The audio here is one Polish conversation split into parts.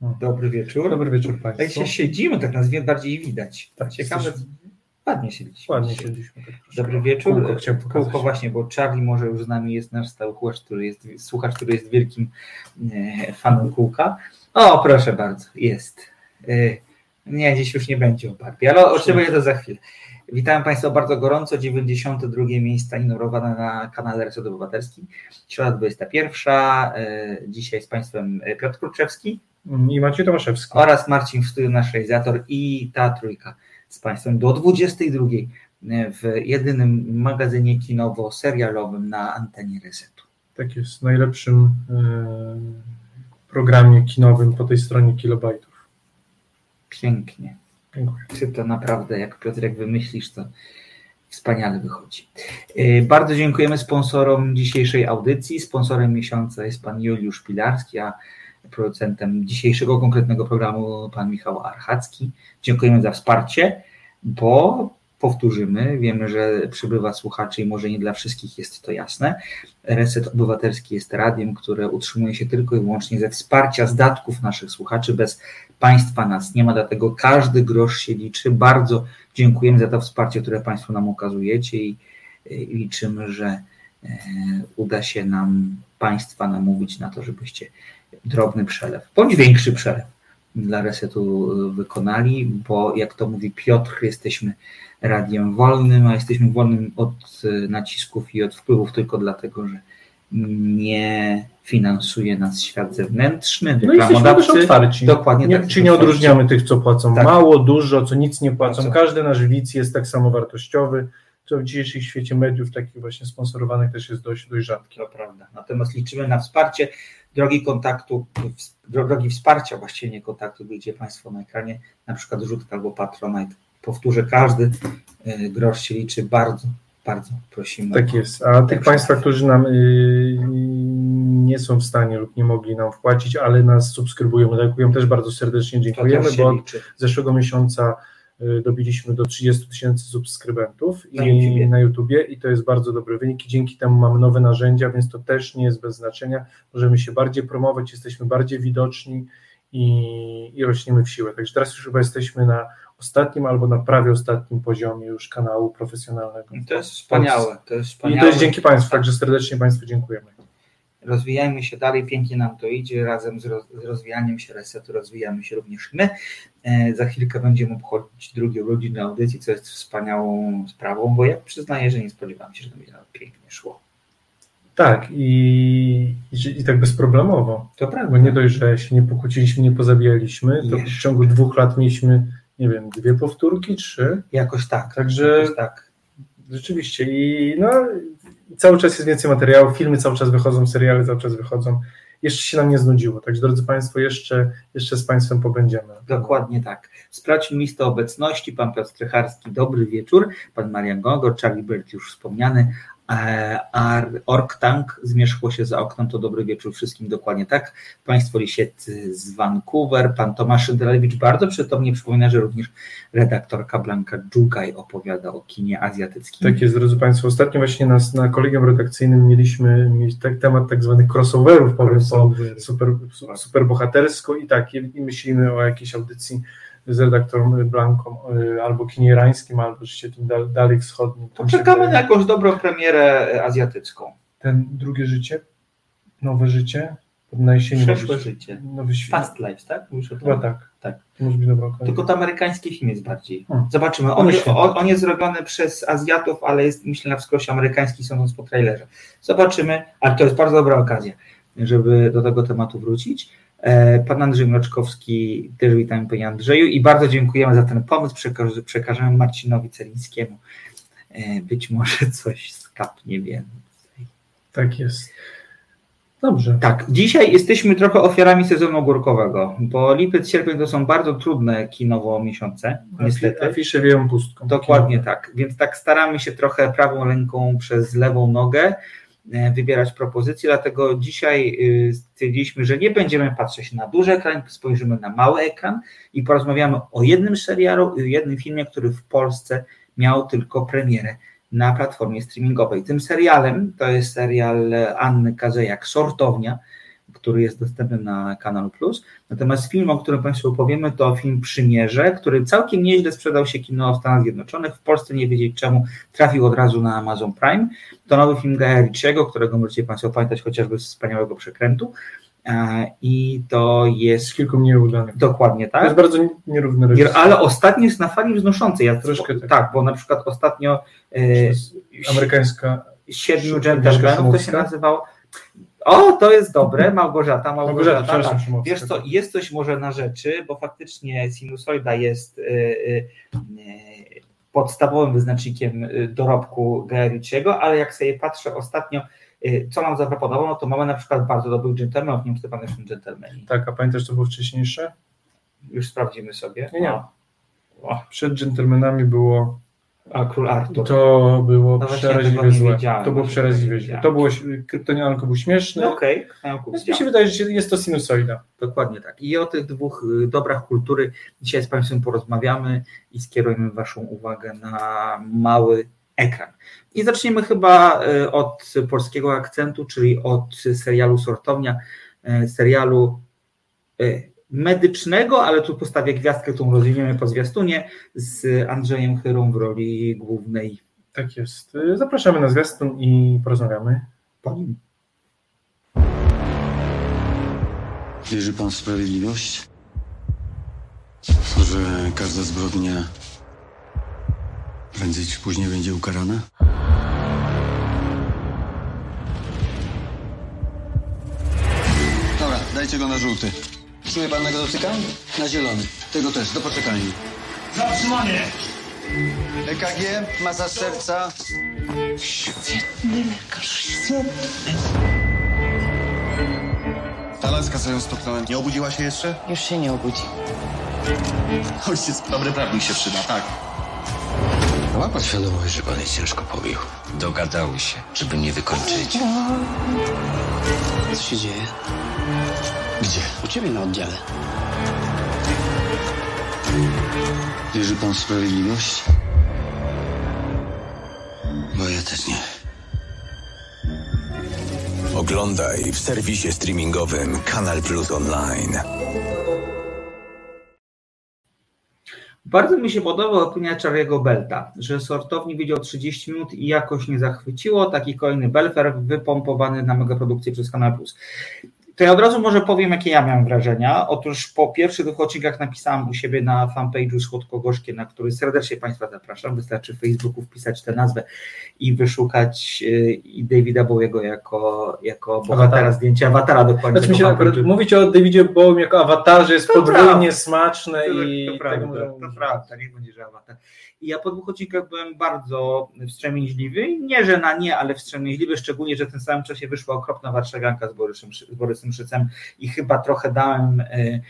Dobry wieczór. Dobry wieczór Jak Państwu. się siedzimy, tak nas bardziej widać. Tak, Ciekawe, jesteśmy- ładnie siedliśmy. Ładnie siedliśmy. Tak. Dobry wieczór. Kółko chciałem pokazać. Kółko właśnie, bo Charlie może już z nami jest nasz stały słuchacz, który jest, słuchacz, który jest wielkim e, fanem kółka. O, proszę bardzo, jest. E, nie, dziś już nie będzie o Barbie, ale oczywiście to za chwilę. Witam Państwa bardzo gorąco. 92 miejsce numerowane na kanale Reset Obywatelski. Środa 21. E, dzisiaj z Państwem Piotr Kruczewski I Maciej Tomaszewski. oraz Marcin w studiu, nasz realizator i ta trójka z Państwem do 22 w jedynym magazynie kinowo-serialowym na antenie Resetu. Tak jest, najlepszym e, programie kinowym po tej stronie kilobajtów. Pięknie. Dziękuję. To naprawdę, jak Piotrek wymyślisz, to wspaniale wychodzi. Yy, Bardzo dziękujemy sponsorom dzisiejszej audycji. Sponsorem miesiąca jest pan Juliusz Pilarski, a producentem dzisiejszego konkretnego programu pan Michał Archacki. Dziękujemy za wsparcie, bo powtórzymy, wiemy, że przybywa słuchaczy i może nie dla wszystkich jest to jasne. Reset Obywatelski jest radiem, które utrzymuje się tylko i wyłącznie ze wsparcia z datków naszych słuchaczy. Bez Państwa nas nie ma, dlatego każdy grosz się liczy. Bardzo dziękujemy za to wsparcie, które Państwo nam okazujecie i, i liczymy, że e, uda się nam Państwa namówić na to, żebyście drobny przelew, bądź większy przelew dla resetu wykonali, bo jak to mówi Piotr, jesteśmy radiem wolnym, a jesteśmy wolnym od e, nacisków i od wpływów tylko dlatego, że nie finansuje nas świat zewnętrzny, No reklamodawcy. otwarci. Dokładnie nie, tak. Czy nie odróżniamy tych, co płacą Tak. mało, dużo, co nic nie płacą. Co? Każdy nasz widz jest tak samo wartościowy, co w dzisiejszym świecie mediów, takich właśnie sponsorowanych, też jest dość, dość rzadkie. To prawda. Natomiast liczymy na wsparcie. Drogi kontaktu, drogi wsparcia, właściwie nie kontaktu, widzicie Państwo na ekranie, na przykład Rzutka albo Patronite. Powtórzę, każdy y, grosz się liczy. Bardzo, bardzo prosimy. Tak jest. A tych Państwa, którzy nam y, nie są w stanie lub nie mogli nam wpłacić, ale nas subskrybują, lajkują, też bardzo serdecznie dziękujemy, też bo liczy. zeszłego miesiąca dobiliśmy do 30 tysięcy subskrybentów Na i YouTubie. na YouTubie i to jest bardzo dobry wynik i dzięki temu mamy nowe narzędzia, więc to też nie jest bez znaczenia. Możemy się bardziej promować, jesteśmy bardziej widoczni i, i rośniemy w siłę. Także teraz już chyba jesteśmy na ostatnim albo na prawie ostatnim poziomie już kanału profesjonalnego. To jest wspaniałe. To jest I wspaniałe. to jest dzięki Państwu, także serdecznie Państwu dziękujemy. Rozwijajmy się dalej, pięknie nam to idzie. Razem z, roz, z rozwijaniem się resetu rozwijamy się również my. E, za chwilkę będziemy obchodzić drugie urodziny audycji, co jest wspaniałą sprawą, bo ja przyznaję, że nie spodziewałem się, że to będzie pięknie szło. Tak, i, i, i tak bezproblemowo. To Bo prawda. nie dość, że się nie pokłóciliśmy, nie pozabijaliśmy, to w Jeszcze. ciągu dwóch lat mieliśmy, nie wiem, dwie powtórki, trzy. Jakoś tak. Także Jakoś tak. Rzeczywiście i no cały czas jest więcej materiałów, filmy cały czas wychodzą, seriale cały czas wychodzą. Jeszcze się nam nie znudziło, także drodzy Państwo, jeszcze, jeszcze z Państwem pobędziemy. Dokładnie tak. Sprawdźmy listę obecności. Pan Piotr Strycharski, dobry wieczór. Pan Marian Gogor, Charlie Bird już wspomniany. E, A Ork Tank zmierzchło się za oknem, to dobry wieczór wszystkim, dokładnie tak. Państwo Lisieccy z Vancouver, pan Tomasz Szyndelewicz bardzo przytomnie przypomina, że również redaktorka Blanka Dżugaj opowiada o kinie azjatyckim. Tak jest, drodzy Państwo. Ostatnio właśnie nas na kolegium redakcyjnym mieliśmy mieć tak, temat tak zwanych crossoverów, powiem po Crossover. super, su- super bohatersko i tak, i myślimy o jakiejś audycji z redaktorem Blanką y, albo kinie irańskim, albo oczywiście tym dal, dalej wschodnim. To czekamy na jakąś dobrą premierę e, azjatycką. Ten drugie życie, nowe życie, na jesieni Przeszłe życie. nowy świat. Fast Life, tak? Tym? Chyba tak. Tak. To może być dobra okazja. Tylko to amerykański film jest bardziej. Hmm. Zobaczymy. On, on, on jest zrobiony przez Azjatów, ale jest myślę na wskrosie amerykański, sądząc po trailerze. Zobaczymy, ale to jest bardzo dobra okazja, żeby do tego tematu wrócić. E, Pan Andrzej Mroczkowski, też witam Panie Andrzeju i bardzo dziękujemy za ten pomysł. Przekaż, przekażemy Marcinowi Celińskiemu. E, Być może coś skapnie więcej. Tak jest. Dobrze. Tak, dzisiaj jesteśmy trochę ofiarami sezonu ogórkowego, bo lipiec, sierpień to są bardzo trudne kinowo miesiące, niestety. Afisze wieją pustką. Dokładnie tak, więc tak staramy się trochę prawą ręką przez lewą nogę wybierać propozycje, dlatego dzisiaj y, stwierdziliśmy, że nie będziemy patrzeć na duży ekran, spojrzymy na mały ekran i porozmawiamy o jednym serialu i o jednym filmie, który w Polsce miał tylko premierę na platformie streamingowej. Tym serialem to jest serial Anny Kazejak Sortownia, który jest dostępny na Kanal Plus. Natomiast film, o którym Państwu opowiemy, to film Przymierze, który całkiem nieźle sprzedał się kino w Stanach Zjednoczonych. W Polsce nie wiedzieć czemu trafił od razu na Amazon Prime. To nowy film Ricciego, którego możecie Państwo pamiętać chociażby z wspaniałego przekrętu. E, I to jest. Kilku mniej udanych. Dokładnie tak. To jest bardzo nierówny reżyser. Ale ostatnio jest na fali wznoszącej. Ja Troszkę tak. tak. bo na przykład ostatnio. E, amerykańska. Siedmiu dżentelmenów to się nazywało. O, to jest dobre, Małgorzata. Małgorzata, Małgorzata tak. Wiesz co, jest coś może na rzeczy, bo faktycznie sinusoida jest y, y, podstawowym wyznacznikiem y, dorobku Gajericiego, ale jak sobie patrzę ostatnio, co nam zaproponował, no to mamy na przykład bardzo dobrych dżentelmenów, nie wiem, czy pan jeszcze dżentelmeni. Tak, a pamiętasz, co było wcześniejsze? Już sprawdzimy sobie. Nie, nie. O. Przed dżentelmenami było a Król Artur. To było no przeraźliwie złe. To było przeraźliwie źle. To było, kryptonianko był śmieszny. No okej, okay. Więc mi się wydaje, że jest to sinusoida. Dokładnie tak. I o tych dwóch y, dobrach kultury dzisiaj z Państwem porozmawiamy i skierujemy Waszą uwagę na mały ekran. I zaczniemy chyba y, od polskiego akcentu, czyli od serialu Sortownia, y, serialu medycznego, ale tu postawię gwiazdkę, którą rozwiniemy po zwiastunie, z Andrzejem Chyrą w roli głównej. Tak jest. Zapraszamy na zwiastun i porozmawiamy po nim. Wierzy pan w sprawiedliwość? Że każda zbrodnia prędzej czy później będzie ukarana? Dobra, dajcie go na żółty. Czuje pan tego dotyka? Na zielony. Tego też, do poczekalni. Zatrzymanie! EKG, masa serca. Świetny lekarz, świetny. Ta laska, co ją nie obudziła się jeszcze? Już się nie obudzi. Ojciec, dobry prawnik się przyda, tak. Ma pan świadomość, że pan jest ciężko pobił? Dogadały się, żeby mnie wykończyć. Co się dzieje? Gdzie? U ciebie na oddziale. Wierzy pan w sprawiedliwość? Bo ja też nie. Oglądaj w serwisie streamingowym Kanal Plus Online. Bardzo mi się podoba opinia Charlie'ego Belta, że sortowni widział 30 minut i jakoś nie zachwyciło. Taki kolejny belfer wypompowany na megaprodukcję przez Kanal Plus. To ja od razu może powiem, jakie ja miałem wrażenia. Otóż po pierwszych dwóch odcinkach napisałem u siebie na fanpage'u Słodko-Gorzkie, na który serdecznie Państwa zapraszam. Wystarczy w Facebooku wpisać tę nazwę i wyszukać y, i Davida Bowiego jako, jako bohatera zdjęcia awatara dokładnie. Znaczy akurat mówić o Davidzie Bowiem jako awatarze jest to podwójnie smaczne to, i... To prawda, to, to prawda, niech będzie, że awatar. I ja po dwóch odcinkach byłem bardzo wstrzemięźliwy. Nie, że na nie, ale wstrzemięźliwy, szczególnie, że w tym samym czasie wyszła okropna warszawianka z Borysem, z Borysem Szycem i chyba trochę dałem y,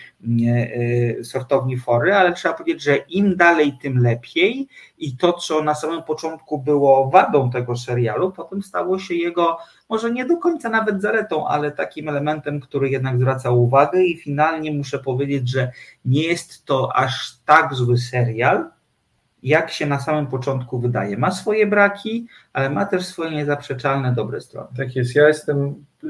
y, sortowni fory, ale trzeba powiedzieć, że im dalej, tym lepiej. I to, co na samym początku było wadą tego serialu, potem stało się jego może nie do końca nawet zaletą, ale takim elementem, który jednak zwraca uwagę i finalnie muszę powiedzieć, że nie jest to aż tak zły serial, jak się na samym początku wydaje. Ma swoje braki, ale ma też swoje niezaprzeczalne dobre strony. Tak jest. Ja jestem, y,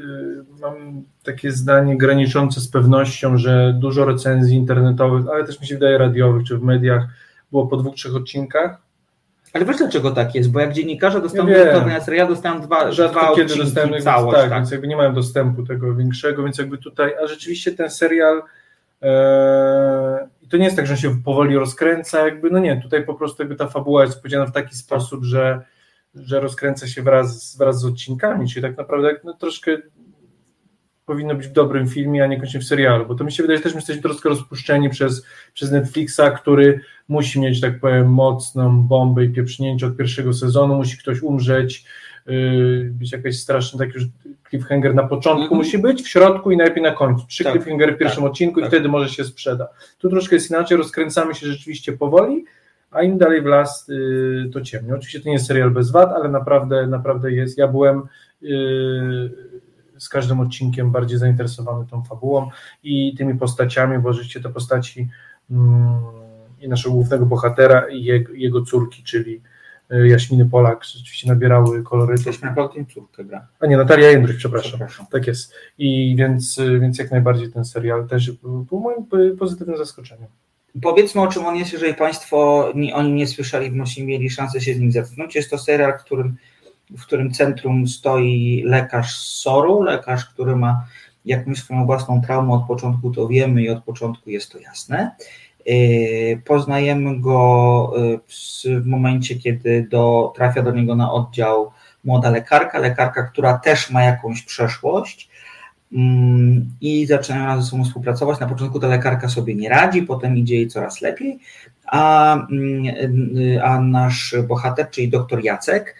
mam takie zdanie graniczące z pewnością, że dużo recenzji internetowych, ale też mi się wydaje radiowych czy w mediach było po dwóch, trzech odcinkach. Ale wiesz dlaczego tak jest? Bo jak dziennikarze dostaną ja ja dostałem dwa, Rzadko dwa kiedy dostałem całość, tak, tak, więc jakby nie mają dostępu tego większego, więc jakby tutaj, a rzeczywiście ten serial e, i to nie jest tak, że się powoli rozkręca, jakby, no nie, tutaj po prostu jakby ta fabuła jest powiedziana w taki sposób, że, że rozkręca się wraz, wraz z odcinkami, czyli tak naprawdę no, troszkę powinno być w dobrym filmie, a niekoniecznie w serialu, bo to mi się wydaje, że też my jesteśmy troszkę rozpuszczeni przez, przez Netflixa, który musi mieć, tak powiem, mocną bombę i pieprznięcie od pierwszego sezonu, musi ktoś umrzeć, być jakiś straszny tak już cliffhanger na początku mm -hmm. musi być, w środku i najlepiej na końcu. Trzy tak, cliffhangery w pierwszym tak, odcinku tak. i wtedy może się sprzeda. Tu troszkę jest inaczej, rozkręcamy się rzeczywiście powoli, a im dalej w las, yy, to ciemniej. Oczywiście to nie jest serial bez wad, ale naprawdę, naprawdę jest. Ja byłem yy, z każdym odcinkiem bardziej zainteresowany tą fabułą i tymi postaciami, bo rzeczywiście te postaci mm, i naszego głównego bohatera i jego, jego córki, czyli y, Jaśminy Polak rzeczywiście nabierały kolorytu. Jaśmina Polak córkę gra. A nie, Natalia Jędrych, przepraszam. Przepraszam. Tak jest. I więc, więc jak najbardziej ten serial też był, był moim y, pozytywnym zaskoczeniem. Powiedzmy o czym on jest, jeżeli Państwo nie, oni nie słyszeli, bądź nie mieli szansy się z nim zetknąć. Jest to serial, w którym, w którym centrum stoi lekarz z SOR-u, lekarz, który ma jakąś swoją własną traumę, od początku to wiemy i od początku jest to jasne. Yy, Poznajemy go yy, w- momencie, kiedy do, trafia do niego na oddział młoda lekarka, lekarka, która też ma jakąś przeszłość mm, i zaczynają ze sobą współpracować. Na początku ta lekarka sobie nie radzi, potem idzie jej coraz lepiej, a, mm, y, a nasz bohater, czyli doktor Jacek,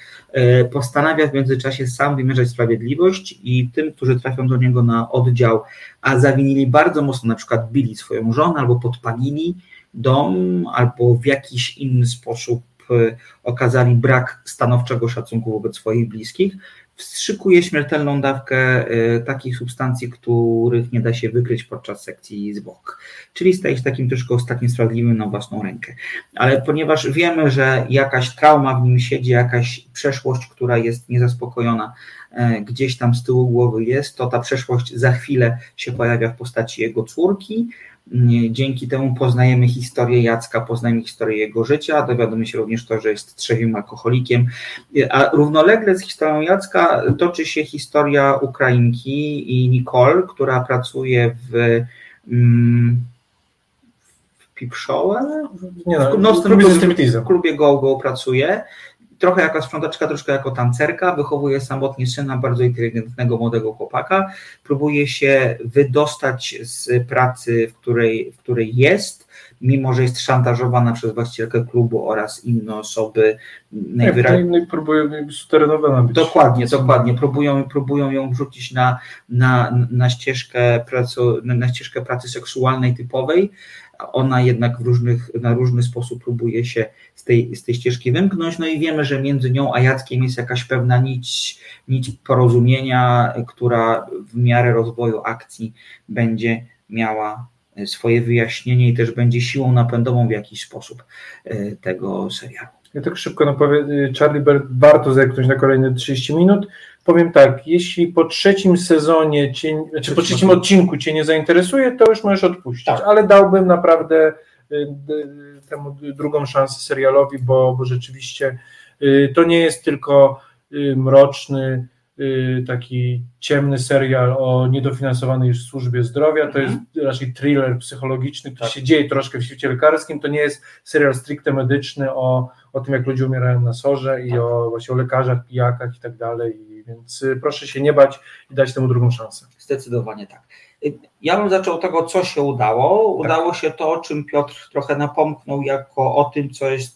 postanawia w międzyczasie sam wymierzać sprawiedliwość i tym, którzy trafią do niego na oddział, a zawinili bardzo mocno, na przykład bili swoją żonę albo podpalili dom, albo w jakiś inny sposób y, okazali brak stanowczego szacunku wobec swoich bliskich, wstrzykuje śmiertelną dawkę y, takich substancji, których nie da się wykryć podczas sekcji zwłok. Czyli staje się takim troszkę ostatnim sprawiedliwym na własną rękę. Ale ponieważ wiemy, że jakaś trauma w nim siedzi, jakaś przeszłość, która jest niezaspokojona, e, gdzieś tam z tyłu głowy jest, to ta przeszłość za chwilę się pojawia w postaci jego córki. Dzięki temu poznajemy historię Jacka, poznajemy historię jego życia, dowiadujemy się również to, że jest trzeźwym alkoholikiem, a równolegle z historią Jacka toczy się historia Ukrainki i Nicole, która pracuje w, mm, w Pipszołę, Nie no, w klubie w klubie Go Go pracuje. Trochę jako sprzątaczka, troszkę jako tancerka, wychowuje samotnie syna, bardzo inteligentnego młodego chłopaka. Próbuje się wydostać z pracy, w której, w której jest, mimo że jest szantażowana przez właścicielkę klubu oraz inne osoby. Najwyraźniej No i próbuję suterenowana być. Dokładnie, dokładnie. Próbują, próbują ją wrzucić na, na, na, ścieżkę pracu, na, ścieżkę pracy seksualnej typowej, ona jednak w różnych, na różny sposób próbuje się z tej, z tej ścieżki wymknąć. No i wiemy, że między nią a Jackiem jest jakaś pewna nić, nić porozumienia, która w miarę rozwoju akcji będzie miała swoje wyjaśnienie i też będzie siłą napędową w jakiś sposób e, tego serialu. Ja tak szybko napowiem, Charlie Bird warto zerknąć na kolejne 30 minut. Powiem tak, jeśli po trzecim sezonie, cię, znaczy po trzecim odcinku Cię nie zainteresuje, to już możesz odpuścić, Tak. ale dałbym naprawdę y, temu drugą szansę serialowi, bo, bo rzeczywiście y, to nie jest tylko y, mroczny, taki ciemny serial o niedofinansowanej służbie zdrowia, to jest raczej thriller psychologiczny, który Tak. się dzieje troszkę w świecie lekarskim, to nie jest serial stricte medyczny o, o tym, jak ludzie umierają na sorze i Tak. o właśnie o lekarzach, pijakach i tak dalej, więc y, proszę się nie bać i dać temu drugą szansę. Zdecydowanie tak. Ja bym zaczął od tego, co się udało. Udało się to, o czym Piotr trochę napomknął, jako o tym, co jest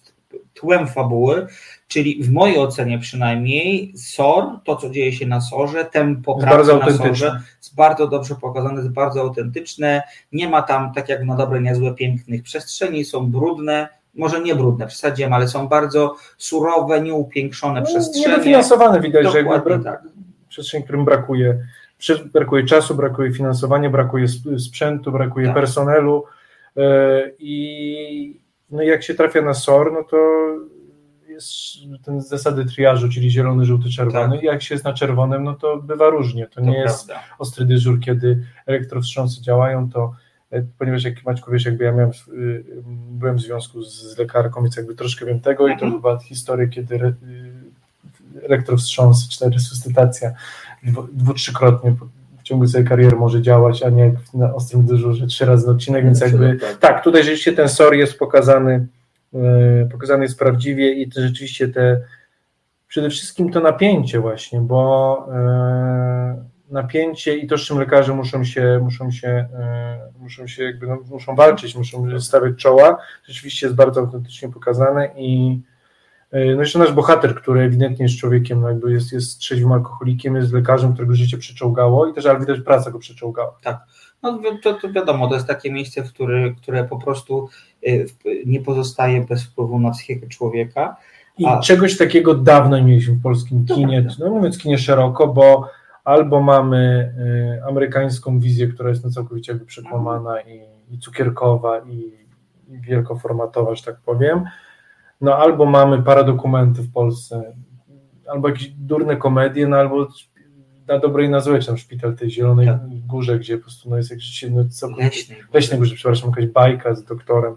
tłem fabuły, czyli w mojej ocenie przynajmniej SOR, to co dzieje się na SORze, tempo Jest pracy na. SORze jest bardzo dobrze pokazane, jest bardzo autentyczne. Nie ma tam, tak jak na dobre, niezłe, pięknych przestrzeni, są brudne, może nie brudne, przesadziłem, ale są bardzo surowe, nieupiększone przestrzenie. Niedofinansowane widać, że jakby Dokładnie bra- tak. przestrzeń, którym brakuje, brakuje czasu, brakuje finansowania, brakuje sp- sprzętu, brakuje Tak. personelu e, i no i jak się trafia na SOR, no to jest ten zasady triażu, czyli zielony, żółty, czerwony Tak. i jak się jest na czerwonym, no to bywa różnie, to, To nie jest prawda. ostry dyżur, kiedy elektrowstrząsy działają, to e, ponieważ jak Maćku wiesz, jakby ja miałem, y, byłem w związku z, z lekarką, więc jakby troszkę wiem tego i to Mhm. chyba historię, kiedy re, y, elektrowstrząsy, czy ta resuscytacja dwu, dwu trzykrotnie ciągu swojej kariery może działać, a nie jak na ostrym dyżurze trzy razy na odcinek, więc jakby tak, tutaj rzeczywiście ten SOR jest pokazany, e, pokazany jest prawdziwie i to rzeczywiście te przede wszystkim to napięcie właśnie, bo e, napięcie i to, z czym lekarze muszą się, muszą się, e, muszą się jakby, no, muszą walczyć, muszą stawiać czoła, rzeczywiście jest bardzo autentycznie pokazane i no jeszcze nasz bohater, który ewidentnie jest człowiekiem, no jakby jest, jest trzeźwym alkoholikiem, jest lekarzem, którego życie przeczołgało i też, ale widać, praca go przeczołgała. No, wi- to, to wiadomo, to jest takie miejsce, w który, które po prostu y, nie pozostaje bez wpływu na psychikę człowieka. I A- czegoś takiego dawno nie mieliśmy w polskim To kinie, prawda. no mówiąc kinie szeroko, bo albo mamy y, amerykańską wizję, która jest no całkowicie jakby przekłamana i, i cukierkowa i, i wielkoformatowa, że tak powiem, no albo mamy paradokumenty w Polsce, albo jakieś durne komedie, no albo na dobrej na złe, czy tam szpital tej Zielonej Tak. Górze, gdzie po prostu no jest jakieś no, całkowicie Leśnej. Leśnej Górze, przepraszam, jakaś bajka z doktorem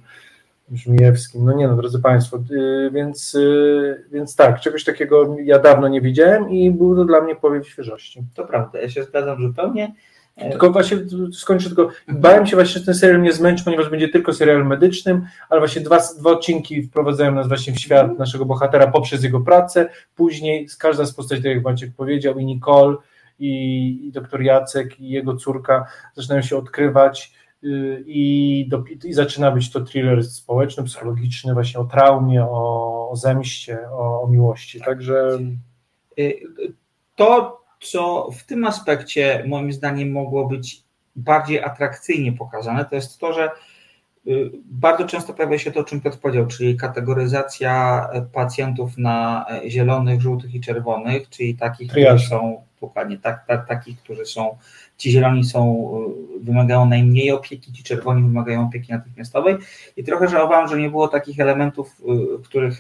Żmijewskim. No nie no, drodzy Państwo, yy, więc, yy, więc tak, czegoś takiego ja dawno nie widziałem i był to dla mnie powiew świeżości. To prawda, ja się zgadzam zupełnie. E, Tylko właśnie skończę tylko. Bałem się właśnie, że ten serial mnie zmęczy, ponieważ będzie tylko serialem medycznym, ale właśnie dwa, dwa odcinki wprowadzają nas właśnie w świat naszego bohatera poprzez jego pracę. Później z każda z postaci, tak jak Maciek powiedział, i Nicole, i, i doktor Jacek, i jego córka zaczynają się odkrywać. yy, I, do, I zaczyna być to thriller społeczny, psychologiczny, właśnie o traumie, o, o zemście, o, o miłości. Także Y, To, co w tym aspekcie moim zdaniem mogło być bardziej atrakcyjnie pokazane, to jest to, że y, bardzo często pojawia się to, o czym Piotr powiedział, czyli kategoryzacja pacjentów na zielonych, żółtych i czerwonych, czyli takich, którzy są dokładnie tak, tak, takich, którzy są, ci zieloni są, y, wymagają najmniej opieki, ci czerwoni wymagają opieki natychmiastowej. I trochę żałowałem, że nie było takich elementów, y, których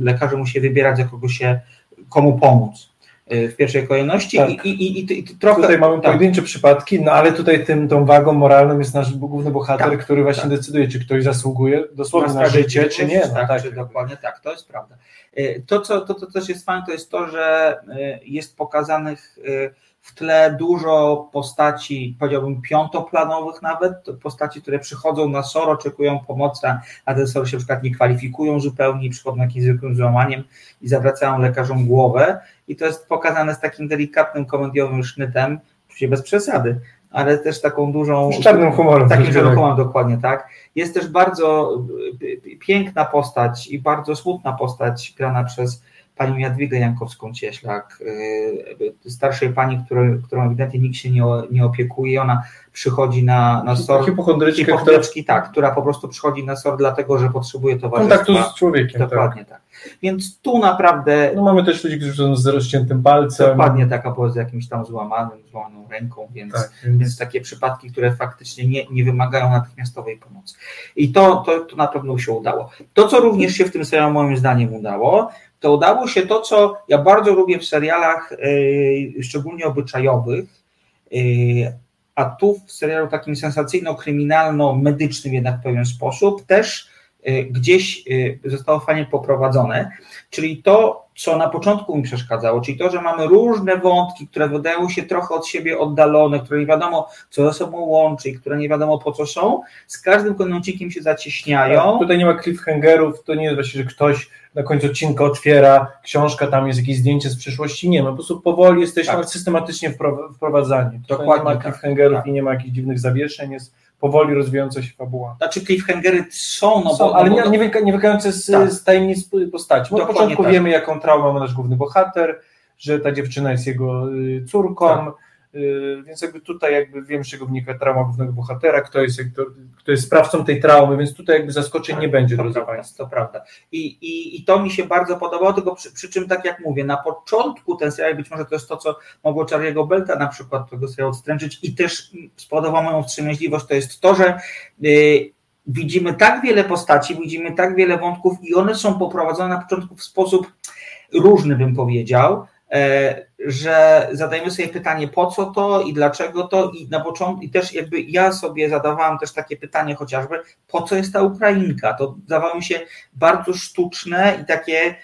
lekarze musi wybierać, za kogo się, komu pomóc w pierwszej kolejności Tak. i, i, i, i, trochę... Tutaj mamy tak. pojedyncze przypadki, no ale tutaj tym, tą wagą moralną jest nasz główny bohater, Tak, który właśnie tak. decyduje, czy ktoś zasługuje dosłownie na, Na życie, czy nie. No, tak, tak. czy dokładnie tak, to jest prawda. Y, To, co to, to też jest fajne, to jest to, że y, jest pokazanych y, w tle dużo postaci, powiedziałbym piątoplanowych nawet, postaci, które przychodzą na SOR, oczekują pomocy, a- te SOR się na przykład nie kwalifikują zupełnie, przychodzą jakimś zwykłym złamaniem i zawracają lekarzom głowę i to jest pokazane z takim delikatnym komediowym sznytem, oczywiście bez przesady, ale też taką dużą... Z czarnym humorem. Takim tak. żarłokomem, dokładnie tak. Jest też bardzo y, y, piękna postać i bardzo smutna postać grana przez panią Jadwigę Jankowską-Cieślak, y, starszej pani, której, którą ewidentnie nikt się nie, nie opiekuje. Ona przychodzi na, na SOR. Hipochondryczkę, która Hipochondryczki, tak, która po prostu przychodzi na SOR dlatego, że potrzebuje towarzystwa. kontaktu z człowiekiem. Tak. Dokładnie tak. Więc tu naprawdę No mamy też ludzi, którzy są z rozciętym palcem. dokładnie taka była z jakimś tam złamanym, złamaną ręką, więc Tak, więc więc takie przypadki, które faktycznie nie, nie wymagają natychmiastowej pomocy. I to, to, to na pewno się udało. To, co również się w tym serialu moim zdaniem udało, to udało się to, co ja bardzo lubię w serialach, yy, szczególnie obyczajowych, yy, a tu w serialu takim sensacyjno-kryminalno-medycznym jednak w pewien sposób też gdzieś yy, zostało fajnie poprowadzone, czyli to, co na początku mi przeszkadzało, czyli to, że mamy różne wątki, które wydają się trochę od siebie oddalone, które nie wiadomo, co ze sobą łączy i które nie wiadomo po co są, z każdym odcinkiem się zacieśniają. Tak, Tutaj nie ma cliffhangerów, to nie jest właśnie, że ktoś na końcu odcinka otwiera książka, tam jest jakieś zdjęcie z przyszłości. Nie, my po prostu powoli jesteśmy Tak. systematycznie wpro- wprowadzani. Tutaj Dokładnie nie ma tak. cliffhangerów Tak. i nie ma jakichś dziwnych zawieszeń, jest powoli rozwijająca się fabuła. Znaczy cliffhangery są, no Są, bo, ale no nie, nie, wynika, nie wynikające z, Tak. z tajemnic postaci. Bo na Dokładnie początku tak. wiemy, jaką traumę ma nasz główny bohater, że ta dziewczyna jest jego y, córką, Tak. Y, więc jakby tutaj jakby wiem, z czego wynika trauma głównego bohatera, kto jest, kto, kto jest sprawcą tej traumy, więc tutaj jakby zaskoczeń nie będzie, to drodzy prawda, Państwo. To prawda. I, i, I to mi się bardzo podobało, tylko przy, przy czym, tak jak mówię, na początku ten serial, być może to jest to, co mogło Charlie'ego Belta na przykład tego serialu odstręczyć i też spowodowało moją wstrzemięźliwość, to jest to, że y, widzimy tak wiele postaci, widzimy tak wiele wątków i one są poprowadzone na początku w sposób różny, bym powiedział, że zadajemy sobie pytanie, po co to i dlaczego to i na początku, i też jakby ja sobie zadawałam też takie pytanie chociażby, po co jest ta Ukrainka? To zdawało mi się bardzo sztuczne i takie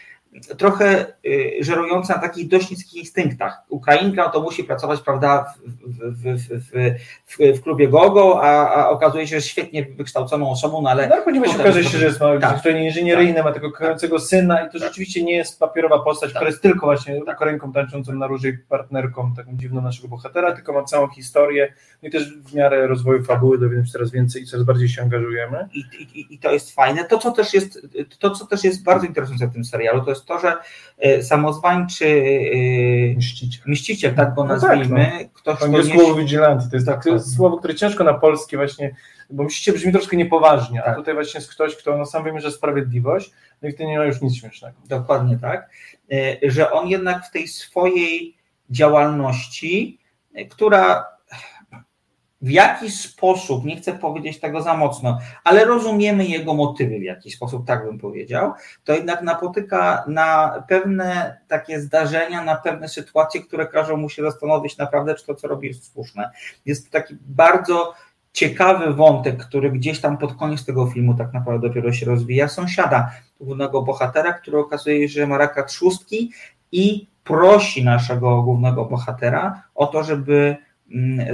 trochę y, żerujące na takich dość niskich instynktach. Ukrainka to musi pracować, prawda, w, w, w, w, klubie Gogo, a, a okazuje się, że świetnie wykształconą osobą, no ale No ale później się że jest ma Tak. tak. inżynieryjne, ma tego kochającego syna i to Tak. rzeczywiście nie jest papierowa postać, Tak. która jest tylko właśnie Ukrainką tańczącą na róży partnerką, taką dziwną naszego bohatera, tylko ma całą historię no i też w miarę rozwoju fabuły dowiemy się coraz więcej i coraz bardziej się angażujemy. i, i, i to jest fajne. To co, też jest, to, co też jest bardzo interesujące w tym serialu, to jest to, że e, samozwańczy e, Mściciel. mściciel, tak go No tak, nazwijmy, ktoś, To nie jest słowo vigilanti, to jest tak, to jest słowo, które ciężko na polskie właśnie, bo mściciel brzmi troszkę niepoważnie, a Tak. tutaj właśnie jest ktoś, kto na sam wymierza sprawiedliwość, no i to nie ma już nic śmiesznego. Dokładnie tak, E, że on jednak w tej swojej działalności, która w jakiś sposób, nie chcę powiedzieć tego za mocno, ale rozumiemy jego motywy w jakiś sposób, tak bym powiedział, to jednak napotyka na pewne takie zdarzenia, na pewne sytuacje, które każą mu się zastanowić naprawdę, czy to, co robi, jest słuszne. Jest taki bardzo ciekawy wątek, który gdzieś tam pod koniec tego filmu tak naprawdę dopiero się rozwija, sąsiada głównego bohatera, który okazuje się, że ma raka trzustki i prosi naszego głównego bohatera o to, żeby mm,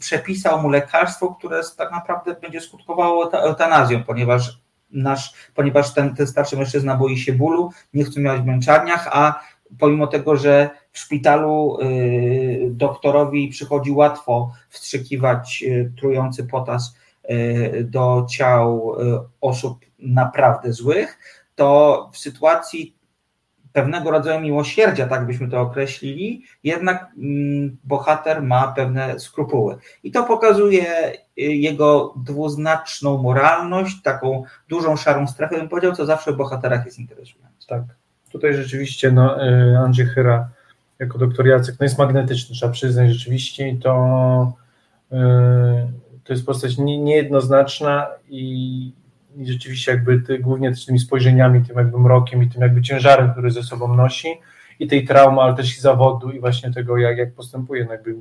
przepisał mu lekarstwo, które tak naprawdę będzie skutkowało eutanazją, ponieważ nasz, ponieważ ten, ten starszy mężczyzna boi się bólu, nie chce mieć w męczarniach, a pomimo tego, że w szpitalu y, doktorowi przychodzi łatwo wstrzykiwać y, trujący potas y, do ciał osób naprawdę złych, to w sytuacji pewnego rodzaju miłosierdzia, tak byśmy to określili, jednak mm, bohater ma pewne skrupuły. I to pokazuje jego dwuznaczną moralność, taką dużą szarą strefę, bym powiedział, co zawsze w bohaterach jest interesujące. Tak. Tutaj rzeczywiście no, Andrzej Chyra jako doktor Jacek, no jest magnetyczny, trzeba przyznać rzeczywiście to, yy, to jest postać nie, niejednoznaczna i, i rzeczywiście jakby ty, głównie tymi spojrzeniami, tym jakby mrokiem i tym jakby ciężarem, który ze sobą nosi i tej traumy, ale też i zawodu i właśnie tego, jak, jak postępuje, jakby,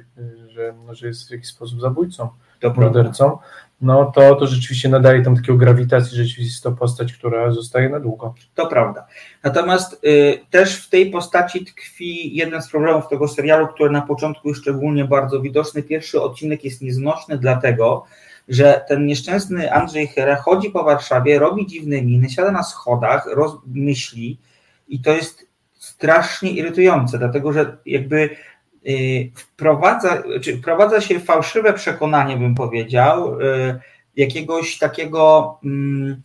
że, no, że jest w jakiś sposób zabójcą, mordercą, no to, to rzeczywiście nadaje tam takiego grawitacji, rzeczywiście jest to postać, która zostaje na długo. To prawda. Natomiast y, też w tej postaci tkwi jeden z problemów tego serialu, który na początku jest szczególnie bardzo widoczny. Pierwszy odcinek jest nieznośny dlatego, że ten nieszczęsny Andrzej Hera chodzi po Warszawie, robi dziwne miny, siada na schodach, myśli i to jest strasznie irytujące, dlatego że jakby Y, wprowadza, czy wprowadza się fałszywe przekonanie, bym powiedział, y, jakiegoś takiego, mm,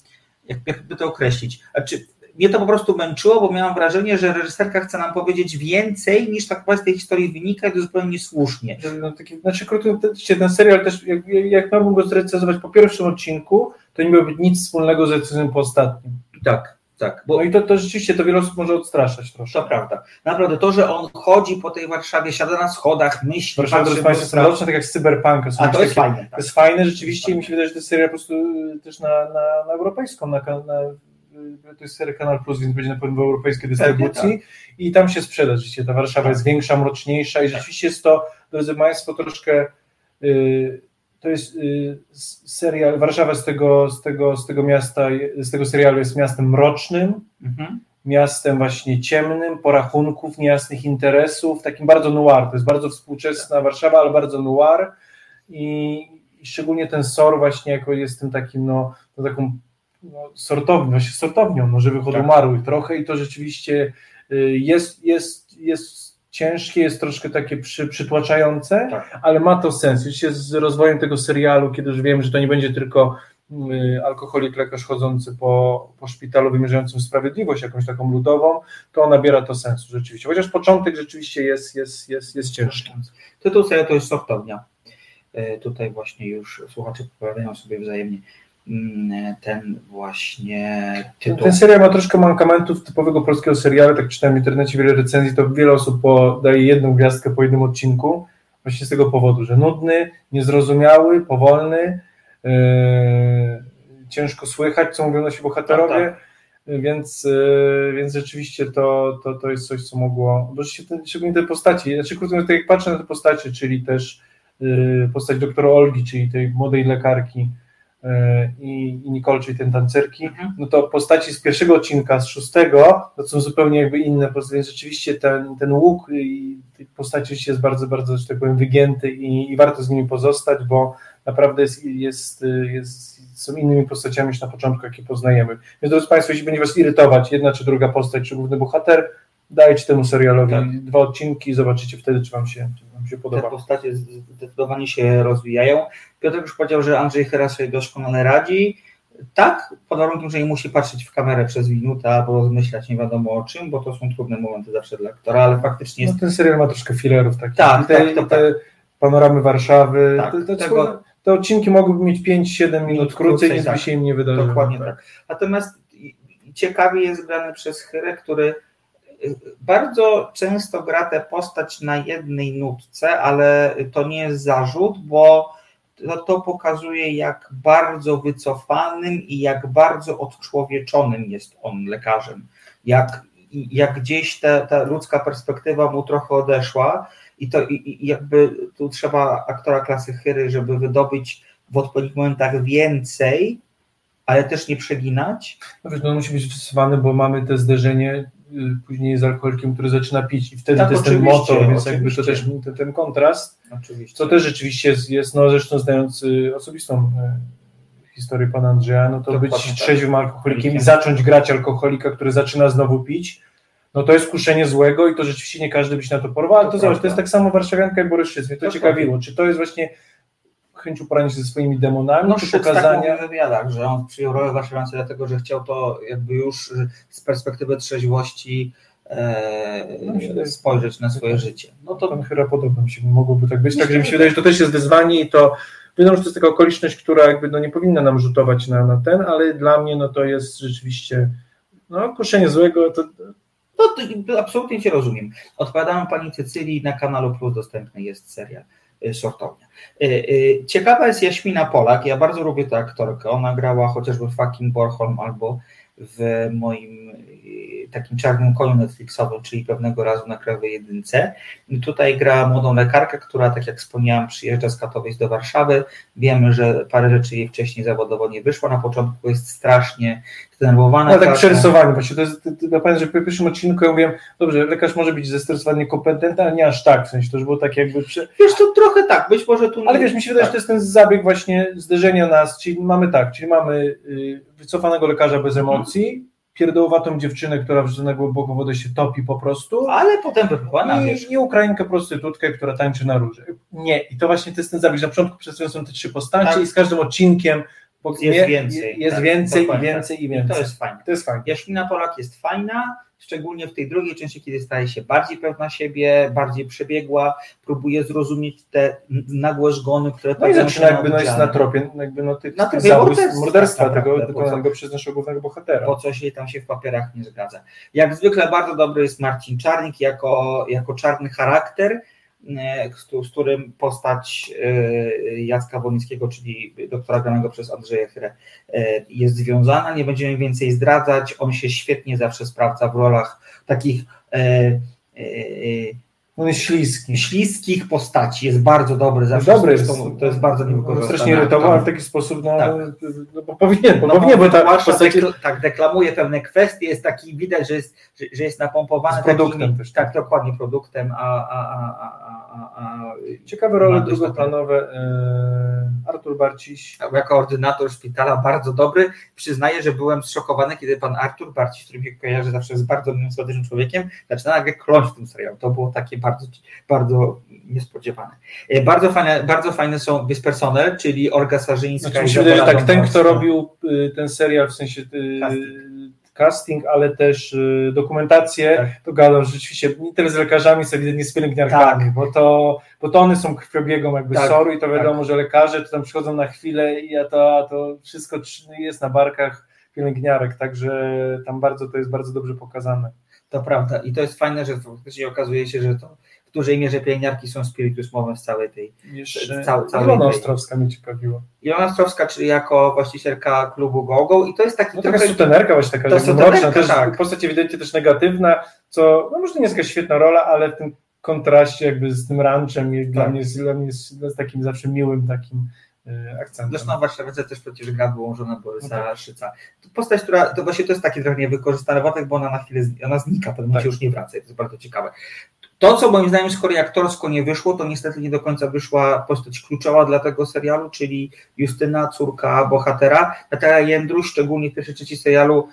jakby to określić. Znaczy, mnie to po prostu męczyło, bo miałam wrażenie, że reżyserka chce nam powiedzieć więcej niż tak naprawdę z tej historii wynika i to zupełnie niesłusznie. No, taki, znaczy, krótko, ten serial też, jak, jak miałbym go zrecenzować po pierwszym odcinku, to nie miałby nic wspólnego z recenzją po ostatnim. Tak. Tak, bo no i to, to rzeczywiście to wiele osób może odstraszać troszkę. To prawda. Naprawdę, to, że on chodzi po tej Warszawie, siada na schodach, myśli, patrzy... To jest mroczne, tak jak z Cyberpunka. A to jest takie, fajne. Tak. To jest fajne rzeczywiście i mi się wydaje, że to jest seria po prostu y, też na, na, na europejską, na, na, to jest seria Kanal Plus, więc będzie na pewno w europejskiej dystrybucji tak. i tam się sprzeda rzeczywiście. Ta Warszawa jest większa, mroczniejsza i rzeczywiście jest to, drodzy Państwo, troszkę... Yy, to jest y, serial, Warszawa z tego, z, tego, z tego miasta, z tego serialu jest miastem mrocznym, mhm. miastem właśnie ciemnym, porachunków, niejasnych interesów, takim bardzo noir, to jest bardzo współczesna Warszawa, ale bardzo noir i, i szczególnie ten SOR właśnie jako jest tym takim, no, no taką no, sortownią, właśnie sortownią, no, żywych tak. umarłych trochę i to rzeczywiście y, jest, jest, jest ciężkie, jest troszkę takie przy, przytłaczające, tak. ale ma to sens. Już z rozwojem tego serialu, kiedy już wiem, że to nie będzie tylko y, alkoholik, lekarz chodzący po, po szpitalu wymierzającym sprawiedliwość, jakąś taką ludową, to nabiera to sensu rzeczywiście. Chociaż początek rzeczywiście jest, jest, jest, jest ciężki. Tytuł serialu to jest sortownia. Y, tutaj właśnie już słuchacze poprawiają sobie wzajemnie ten właśnie tytuł. Ten serial ma troszkę mankamentów typowego polskiego serialu, tak czytałem w internecie wiele recenzji, to wiele osób podaje jedną gwiazdkę po jednym odcinku, właśnie z tego powodu, że nudny, niezrozumiały, powolny, yy, ciężko słychać, co mówią nasi bohaterowie, tak, tak. Więc, yy, więc rzeczywiście to, to, to jest coś, co mogło, bo ten, szczególnie te postaci, znaczy krótko tak jak patrzę na te postacie, czyli też yy, postać doktora Olgi, czyli tej młodej lekarki, i, i Nicole, czyli ten tancerki, mhm. no to postaci z pierwszego odcinka, z szóstego, to są zupełnie jakby inne, więc rzeczywiście ten, ten łuk i postaci jest bardzo, bardzo, że tak powiem, wygięty i, i warto z nimi pozostać, bo naprawdę jest, jest, jest, są innymi postaciami niż na początku, jakie poznajemy. Więc drodzy Państwo, jeśli będzie Was irytować jedna czy druga postać, czy główny bohater, dajcie temu serialowi tak. dwa odcinki i zobaczycie wtedy, czy Wam się, czy wam się podoba. Te postacie zdecydowanie się rozwijają. Piotr już powiedział, że Andrzej Hera sobie doskonale radzi. Tak, pod warunkiem, że nie musi patrzeć w kamerę przez minutę albo rozmyślać nie wiadomo o czym, bo to są trudne momenty zawsze dla aktora, ale faktycznie jest... No, ten serial ma troszkę filerów takich. Tak, te, tak, to, te tak. panoramy Warszawy. Tak, te, te, tego... te odcinki mogłyby mieć 5-7 minut krócej, nic tak, by się im nie wydarzyło. Dokładnie tak. tak. Natomiast ciekawie jest grany przez Hyrę, który bardzo często gra tę postać na jednej nutce, ale to nie jest zarzut, bo to, to pokazuje, jak bardzo wycofanym i jak bardzo odczłowieczonym jest on lekarzem. Jak, jak gdzieś ta, ta ludzka perspektywa mu trochę odeszła i to i, i jakby tu trzeba aktora klasy Hyry, żeby wydobyć w odpowiednich momentach więcej, ale też nie przeginać. No wiesz, no musi być wysywany, bo mamy te zderzenie później z alkoholikiem, który zaczyna pić i wtedy Tak, to jest ten motor, więc jakby to też ten, ten kontrast, Oczywiście. co też rzeczywiście jest, jest no zresztą znając y, osobistą y, historię pana Andrzeja, no to Dokładnie być tak. trzeźwym alkoholikiem i zacząć grać alkoholika, który zaczyna znowu pić, no to jest kuszenie złego i to rzeczywiście nie każdy by się na to porwał, ale To to, zobacz, to jest tak samo warszawianka jak Boryszyc, mnie to Dokładnie. ciekawiło, czy to jest właśnie chęć uporania się ze swoimi demonami, No, czy tak pokazania... mówi w wywiadach, że on przyjął rolę warszawiance dlatego, że chciał to jakby już z perspektywy trzeźwości e, No, spojrzeć na swoje życie. No to Pan chyba podoba mi się, mogłoby tak być. Także mi się wydaje, że to też jest wyzwanie i to wiadomo, że to jest taka okoliczność, która jakby no nie powinna nam rzutować na, na ten, ale dla mnie no to jest rzeczywiście no kuszenie złego, to No to absolutnie Cię rozumiem. Odpowiadałem Pani Cecylii, na Kanalu Plus dostępny jest serial Sortownia. Y, y, Ciekawa jest Jaśmina Polak, ja bardzo lubię tę aktorkę, ona grała chociażby w Fucking Bornholm albo w moim y, takim czarnym koniu Netflixowym, czyli pewnego razu na Krajowej Jedynce. I tutaj gra młodą lekarkę, która, tak jak wspomniałam, przyjeżdża z Katowic do Warszawy. Wiemy, że parę rzeczy jej wcześniej zawodowo nie wyszło. Na początku jest strasznie zdenerwowana. no, tak przerysowany, właśnie to jest, ja pamiętam, że po pierwszym odcinku ja mówiłem, dobrze, lekarz może być zestresowany, niekompetentny, ale nie aż tak, w sensie to już było tak jakby, prze... Wiesz, to trochę tak, być może tu... ale wiesz, mi się wydaje, że to jest ten zabieg właśnie zderzenia nas, czyli mamy tak, czyli mamy y, wycofanego lekarza bez emocji, pierdołowatą dziewczynę, która w na głęboką wodę się topi po prostu, Ale potem wypływa. I, I Ukrainkę prostytutkę, która tańczy na róże. Nie, i to właśnie to jest ten zabieg, na początku przedstawione są te trzy postacie Tak. i z każdym odcinkiem Jest więcej, jest tak, więcej i dokładnie, więcej tak. i więcej. To jest fajne. To jest fajne. Jaśmina Polak jest fajna, szczególnie w tej drugiej części, kiedy staje się bardziej pewna siebie, bardziej przebiegła, próbuje zrozumieć te nagłe zgony, które No i zaczyna się jakby no jest na tropie jakby no tych, Na tropie morderstwa, morderstwa tak tego dokonanego przez naszego głównego bohatera. bo coś jej tam się w papierach nie zgadza. Jak zwykle bardzo dobry jest Marcin Czarnik jako, jako czarny charakter, z, z którym postać e, Jacka Wolińskiego, czyli doktora granego przez Andrzeja Chyrę, e, jest związana. Nie będziemy więcej zdradzać. On się świetnie zawsze sprawdza w rolach takich e, e, On jest śliski. śliskich postaci. Jest bardzo dobry. Zawsze Dobry jest. zresztą to jest bardzo niewykorzystane. strasznie irytował, ale w taki sposób, no, Tak. no bo powinien, bo No, powinien, bo ta postać dekl- tak, deklamuje pewne kwestie, jest taki, widać, że jest, że, że jest napompowany Z produktem takimi, też, tak, dokładnie produktem, a, a, a, a, a, Ciekawe role drugoplanowe. E, Artur Barciś. a jako ordynator szpitala bardzo dobry. Przyznaję, że byłem zszokowany, kiedy pan Artur Barciś, który mnie kojarzy zawsze z bardzo sympatycznym człowiekiem, zaczyna nagle kląć w tym serialu. To było takie bardzo, bardzo niespodziewane. E, Bardzo fajne, bardzo fajne są Bispersonel, czyli Olga Sarzyńska Znaczy, i mi się wydaje, że tak, ten, kto robił y, ten serial, w sensie y, Casting. ale też y, dokumentację, Tak. to gadał, rzeczywiście nie tyle z lekarzami, co ewidentnie z pielęgniarkami, Tak. bo, to, bo to one są krwiobiegą jakby Tak, soru i to wiadomo, że lekarze to tam przychodzą na chwilę i a to, a to wszystko jest na barkach pielęgniarek, także tam bardzo to jest bardzo dobrze pokazane. To prawda. I to jest fajne, że faktycznie okazuje się, że to w dużej mierze pielęgniarki są spiritus mowem z całej tej. Jeszcze Cał- całej Ilona tej- Ostrowska mnie ciekawiła. Ilona Ostrowska, czyli jako właścicielka klubu GoGo i to jest taki No taka trochę... sutenerka właśnie taka, To mroczna, też tak. postać ewidentnie też negatywna, co no może nie jest jakaś świetna rola, ale w tym kontraście jakby z tym ranchem jest, dla, Tak. mnie jest, dla mnie jest, jest takim zawsze miłym takim akcentem. Zresztą w Warszawie też przecież gra wyłożona Borysa No tak. Szyca. To postać, która, to właśnie to jest taki trochę niewykorzystany wątek, bo ona na chwilę, ona znika, potem Tak. się już nie wraca i to jest bardzo ciekawe. To, co moim zdaniem z kolei aktorsko nie wyszło, to niestety nie do końca wyszła postać kluczowa dla tego serialu, czyli Justyna, córka bohatera. Natalia Jędruś, szczególnie w pierwszej części serialu,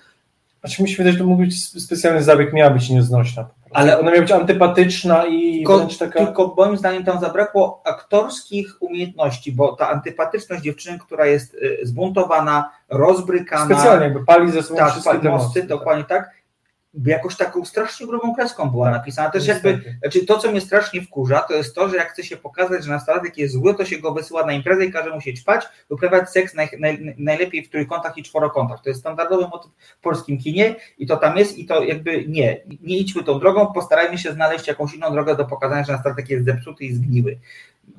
Znaczy mi się wydaje, że to mógł być spe- specjalny zabieg, miała być nieznośna. Po. Ale- ona miała być antypatyczna i taka... tylko moim zdaniem tam zabrakło aktorskich umiejętności, bo ta antypatyczność dziewczyny, która jest y, zbuntowana, rozbrykana, Specjalnie jakby pali ze sobą tak, wszystkie mosty, mosty. dokładnie tak. Jakoś taką strasznie grubą kreską była napisana. Też jakby, znaczy to, co mnie strasznie wkurza, to jest to, że jak chce się pokazać, że nastolatek jest zły, to się go wysyła na imprezę i każe mu się ćpać, uprawiać seks naj, naj, najlepiej w trójkątach i czworokątach. To jest standardowy motyw w polskim kinie i to tam jest i to jakby nie, nie idźmy tą drogą, postarajmy się znaleźć jakąś inną drogę do pokazania, że nastolatek jest zepsuty i zgniły.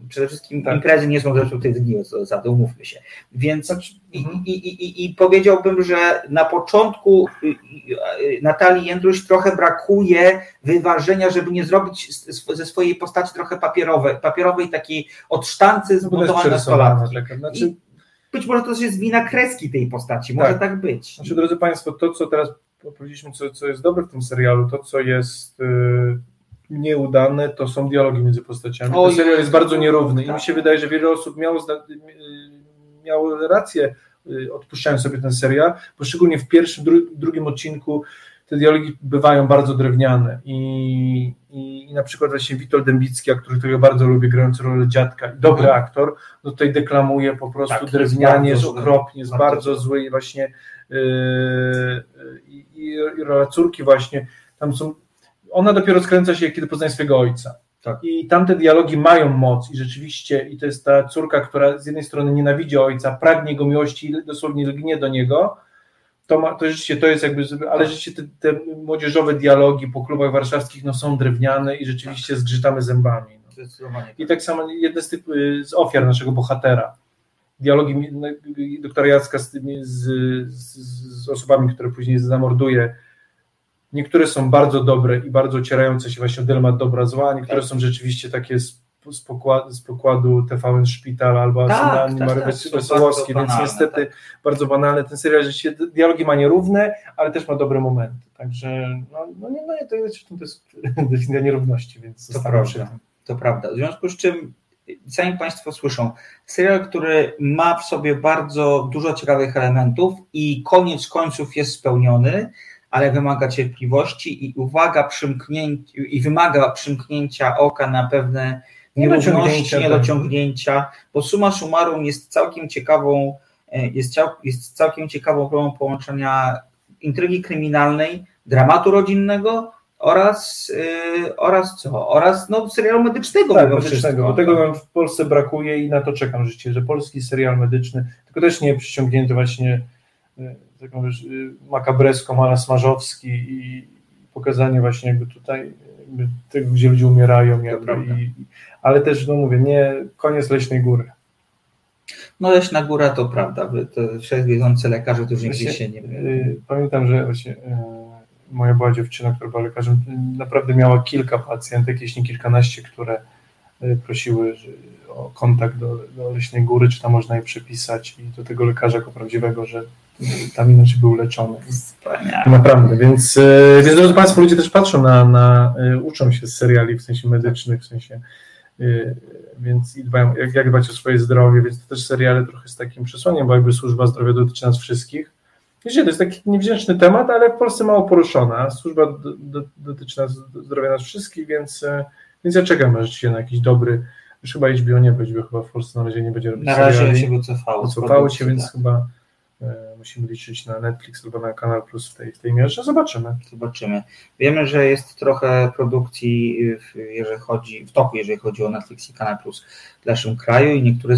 Przede wszystkim Tak. imprezy nie są zepsute i zgniłe, co za zasady, umówmy się. Więc i, mhm. i, i, i- i powiedziałbym, że na początku y, y, y, Natalii Jędruś trochę brakuje wyważenia, żeby nie zrobić ze swojej postaci trochę papierowej, papierowej takiej od sztancy No zbudowanej nastolatki. taka. Znaczy, być może to też jest wina kreski tej postaci, może Tak. tak, być. Znaczy, drodzy Państwo, to co teraz powiedzieliśmy, co, co jest dobre w tym serialu, to co jest y, nieudane, to są dialogi między postaciami. Oj, Ten serial jest bardzo nierówny i tak. mi się wydaje, że wiele osób miało, y, miało rację, y, odpuszczając sobie ten serial, bo szczególnie w pierwszym, dru, drugim odcinku te dialogi bywają bardzo drewniane i, i, i na przykład właśnie Witold Dębicki, aktor, którego bardzo lubię, grający rolę dziadka, i dobry aktor, no tutaj deklamuje po prostu Tak, jest drewnianie, jest, bardzo zły. okropnie, jest Bardzo bardzo, i właśnie yy, i, i, i rola córki właśnie, tam są, ona dopiero skręca się, kiedy poznaje swojego ojca. Tak. I tamte dialogi mają moc i rzeczywiście, i to jest ta córka, która z jednej strony nienawidzi ojca, pragnie jego miłości i dosłownie lgnie do niego, to, ma, to rzeczywiście to jest jakby, ale rzeczywiście te, te młodzieżowe dialogi po klubach warszawskich no, są drewniane i rzeczywiście zgrzytamy zębami. No. I tak samo jedne z y, z ofiar naszego bohatera. Dialogi no, doktora Jacka z, tymi, z, z, z osobami, które później zamorduje. Niektóre są bardzo dobre i bardzo ocierające się właśnie o dylemat dobra zła, a niektóre Tak. są rzeczywiście takie z, pokładu, z pokładu TVN Szpital albo Tak, Arsenalni tak, tak, Wesołowski, więc banalne, niestety tak. bardzo banalny ten serial, rzeczywiście dialogi ma nierówne, ale też ma dobre momenty. Także no, no nie, no to jest, to jest definicja nierówności, więc To prawda. To prawda. W związku z czym, sami Państwo słyszą, serial, który ma w sobie bardzo dużo ciekawych elementów i koniec końców jest spełniony, ale wymaga cierpliwości i uwaga przymknięcia, i wymaga przymknięcia oka na pewne nierówności, Niedociągnięcia, bo summa summarum jest całkiem ciekawą, e, jest, ciał, jest całkiem ciekawą próbą połączenia intrygi kryminalnej, dramatu rodzinnego oraz, yy, oraz co? Oraz no, serialu medycznego. Tak, medycznego, bo tego nam w Polsce brakuje i na to czekam życie, że polski serial medyczny, tylko też nie przyciągnięty właśnie y, taką wiesz, y, makabreską, ale Smarzowski i pokazanie właśnie jakby tutaj jakby tego, gdzie ludzie umierają, jakby, i, ale też, no mówię, nie koniec Leśnej Góry. No Leśna Góra to prawda, to wszechwiedzący lekarze, którzy nigdzie się nie y, Pamiętam, że właśnie y, moja była dziewczyna, która była lekarzem, naprawdę miała kilka pacjentek, jeśli nie kilkanaście, które prosiły o kontakt do, do Leśnej Góry, czy tam można je przepisać i do tego lekarza jako prawdziwego, że tam inaczej był leczony. Wspaniale. Naprawdę, więc, y, więc drodzy Państwo, ludzie też patrzą na, na y, uczą się z seriali w sensie medycznych, w sensie y, więc i dbają, jak, jak dbać o swoje zdrowie, więc to też seriale trochę z takim przesłaniem, bo jakby służba zdrowia dotyczy nas wszystkich. Wiecie, to jest taki niewdzięczny temat, ale w Polsce mało poruszona. Służba do, do, dotyczy nas, zdrowia nas wszystkich, więc, więc ja czekam rzeczywiście na jakiś dobry, już chyba HBO nie będzie, chyba w Polsce na razie nie będzie robić Na razie seriali. się wycofało. z Cofały się, więc tak. chyba e, musimy liczyć na Netflix albo na Kanal Plus w tej, w tej mierze. Zobaczymy. Zobaczymy. Wiemy, że jest trochę produkcji, w, jeżeli chodzi, w toku, jeżeli chodzi o Netflix i Kanal Plus w naszym kraju i niektóre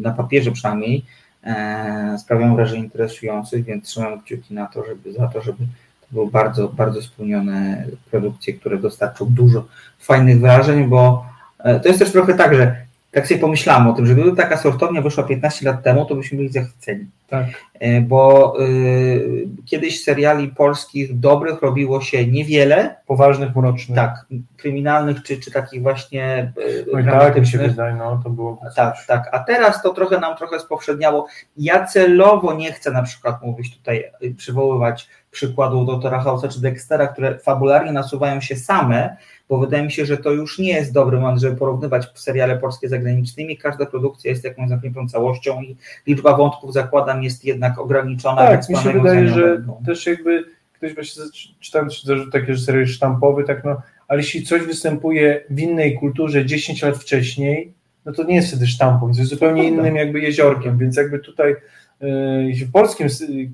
na papierze przynajmniej e, sprawiają wrażenie interesujących, więc trzymam kciuki na to, żeby za to, żeby to były bardzo, bardzo spełnione produkcje, które dostarczą dużo fajnych wrażeń, bo e, to jest też trochę tak, że tak sobie pomyślałem o tym, że gdyby taka sortownia wyszła 15 lat temu, to byśmy byli zachwyceni. Tak. E, bo y, kiedyś seriali polskich dobrych robiło się niewiele, Poważnych, mrocznych. tak, kryminalnych czy, czy takich właśnie No i tak mi się wydaje, no to było. Tak, tak. A teraz to trochę nam trochę spowszedniało. Ja celowo nie chcę na przykład mówić tutaj, przywoływać przykładów doktora House'a czy Dextera, które fabularnie nasuwają się same, bo wydaje mi się, że to już nie jest dobry moment, żeby porównywać seriale polskie z zagranicznymi. Każda produkcja jest jakąś zamkniętą całością i liczba wątków zakładam jest jednak ograniczona. Tak, mi się wydaje, że będą. też jakby ktoś właśnie czytałem takie serial sztampowy, tak no, ale jeśli coś występuje w innej kulturze 10 lat wcześniej, no to nie jest wtedy sztampą, jest zupełnie innym jakby jeziorkiem, więc jakby tutaj w polskim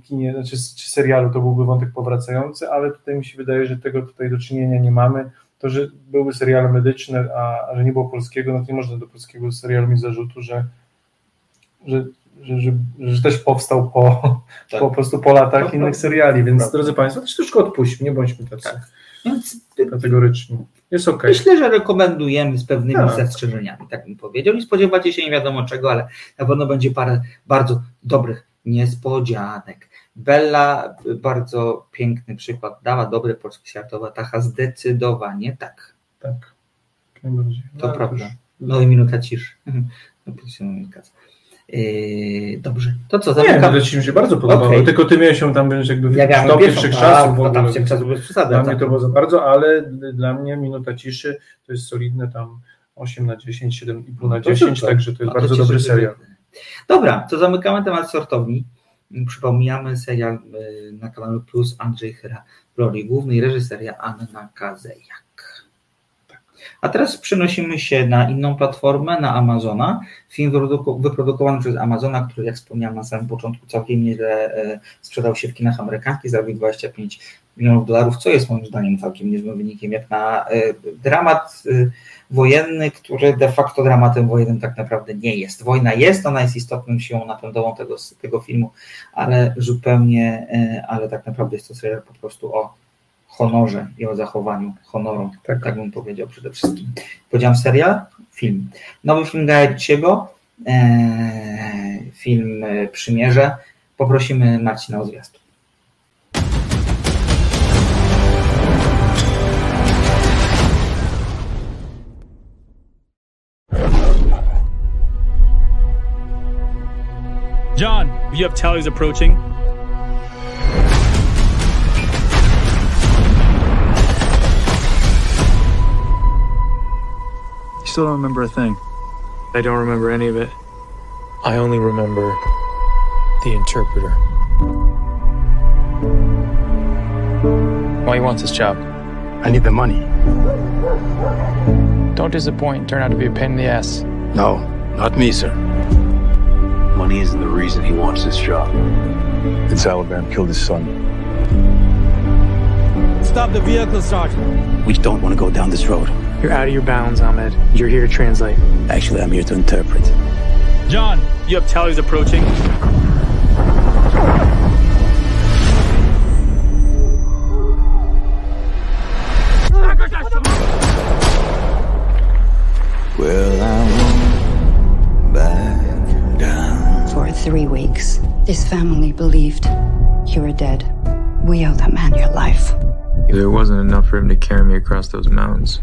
kinie, znaczy czy serialu to byłby wątek powracający, ale tutaj mi się wydaje, że tego tutaj do czynienia nie mamy. To, że były seriale medyczne, a, a że nie było polskiego, no to nie można do polskiego serialu mieć zarzutu, że, że, że, że, że też powstał po, Tak. po prostu po latach innych seriali, więc Prawda. drodzy Państwo, też troszkę odpuśćmy, nie bądźmy tacy Tak. Więc kategoryczni. Jest. Myślę, że rekomendujemy z pewnymi Tak. zastrzeżeniami, tak bym powiedział. I spodziewacie się nie wiadomo czego, ale na pewno będzie parę bardzo dobrych niespodzianek. Bella, bardzo piękny przykład, dała dobre polskie światowe Tacha, zdecydowanie tak. Tak. Jak najbardziej. To ale prawda. już- No i minuta ciszy. No, dobrze, to co, Nie, zamykam. no to ci mi się bardzo podobało, Okej. tylko ty miałeś ją tam będziesz jakby Ja pierwszą, pierwszych czasów w tam się czasów bez przesady. Dla mnie to było za bardzo, ale dla mnie minuta ciszy to jest solidne tam 8 na 10, 7,5 na No to 10, super. także to jest A bardzo cieszę dobry się, serial. Dobra, to zamykamy temat sortowni. Przypomniamy serial y, na kanale Plus Andrzej Chyra w roli głównej, reżyseria Anna Kazejak. A teraz przenosimy się na inną platformę, na Amazona. Film wyprodukowany przez Amazona, który jak wspomniałem na samym początku całkiem nieźle e, sprzedał się w kinach amerykańskich, zarobił 25 milionów dolarów, co jest moim zdaniem całkiem niezłym wynikiem, jak na e, dramat e, wojenny, który de facto dramatem wojennym tak naprawdę nie jest. Wojna jest, ona jest istotną siłą napędową tego, tego filmu, ale zupełnie, ale tak naprawdę jest to serial po prostu o honorze i o zachowaniu honoru, tak, Tak. bym powiedział przede wszystkim. Powiedziałem serial, film. Nowy film Gaja Ciego, e, film e, Przymierze. Poprosimy Marcina o zwiastun. John, you have tallies approaching. Still don't remember a thing. I don't remember any of it. I only remember the interpreter. Why you want this job? I need the money. Don't disappoint turn out to be a pain in the ass. No, not me, sir. Money isn't the reason he wants this job. It's Alabama killed his son. Stop the vehicle, Sergeant. We don't want to go down this road. You're out of your bounds, Ahmed. You're here to translate. Actually, I'm here to interpret. John, you have tallies approaching. Well, I won't back down. For three weeks, this family believed you were dead. We owe that man your life. It wasn't enough for him to carry me across those mountains.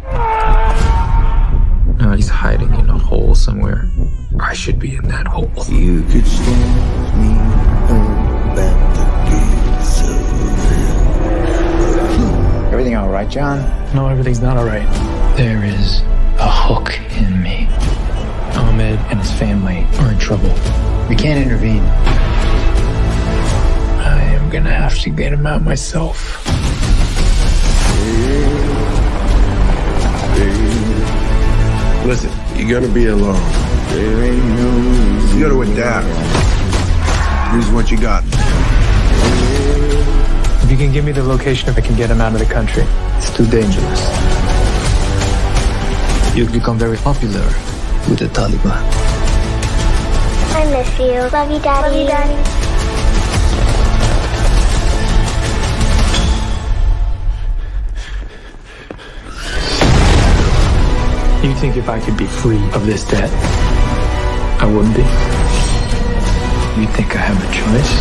Now he's hiding in a hole somewhere. I should be in that hole. You could stand me up at the gates of Everything all right, John? No, everything's not alright. There is a hook in me. Ahmed and his family are in trouble. We can't intervene. I am gonna have to get him out myself. Listen, you're gonna be alone. There ain't no You gotta adapt. Use what you got. If you can give me the location, if I can get him out of the country. It's too dangerous. You've become very popular. With the Taliban. I miss you. Love you, Daddy. Love you, Daddy. You think if I could be free of this debt, I would be? You think I have a choice?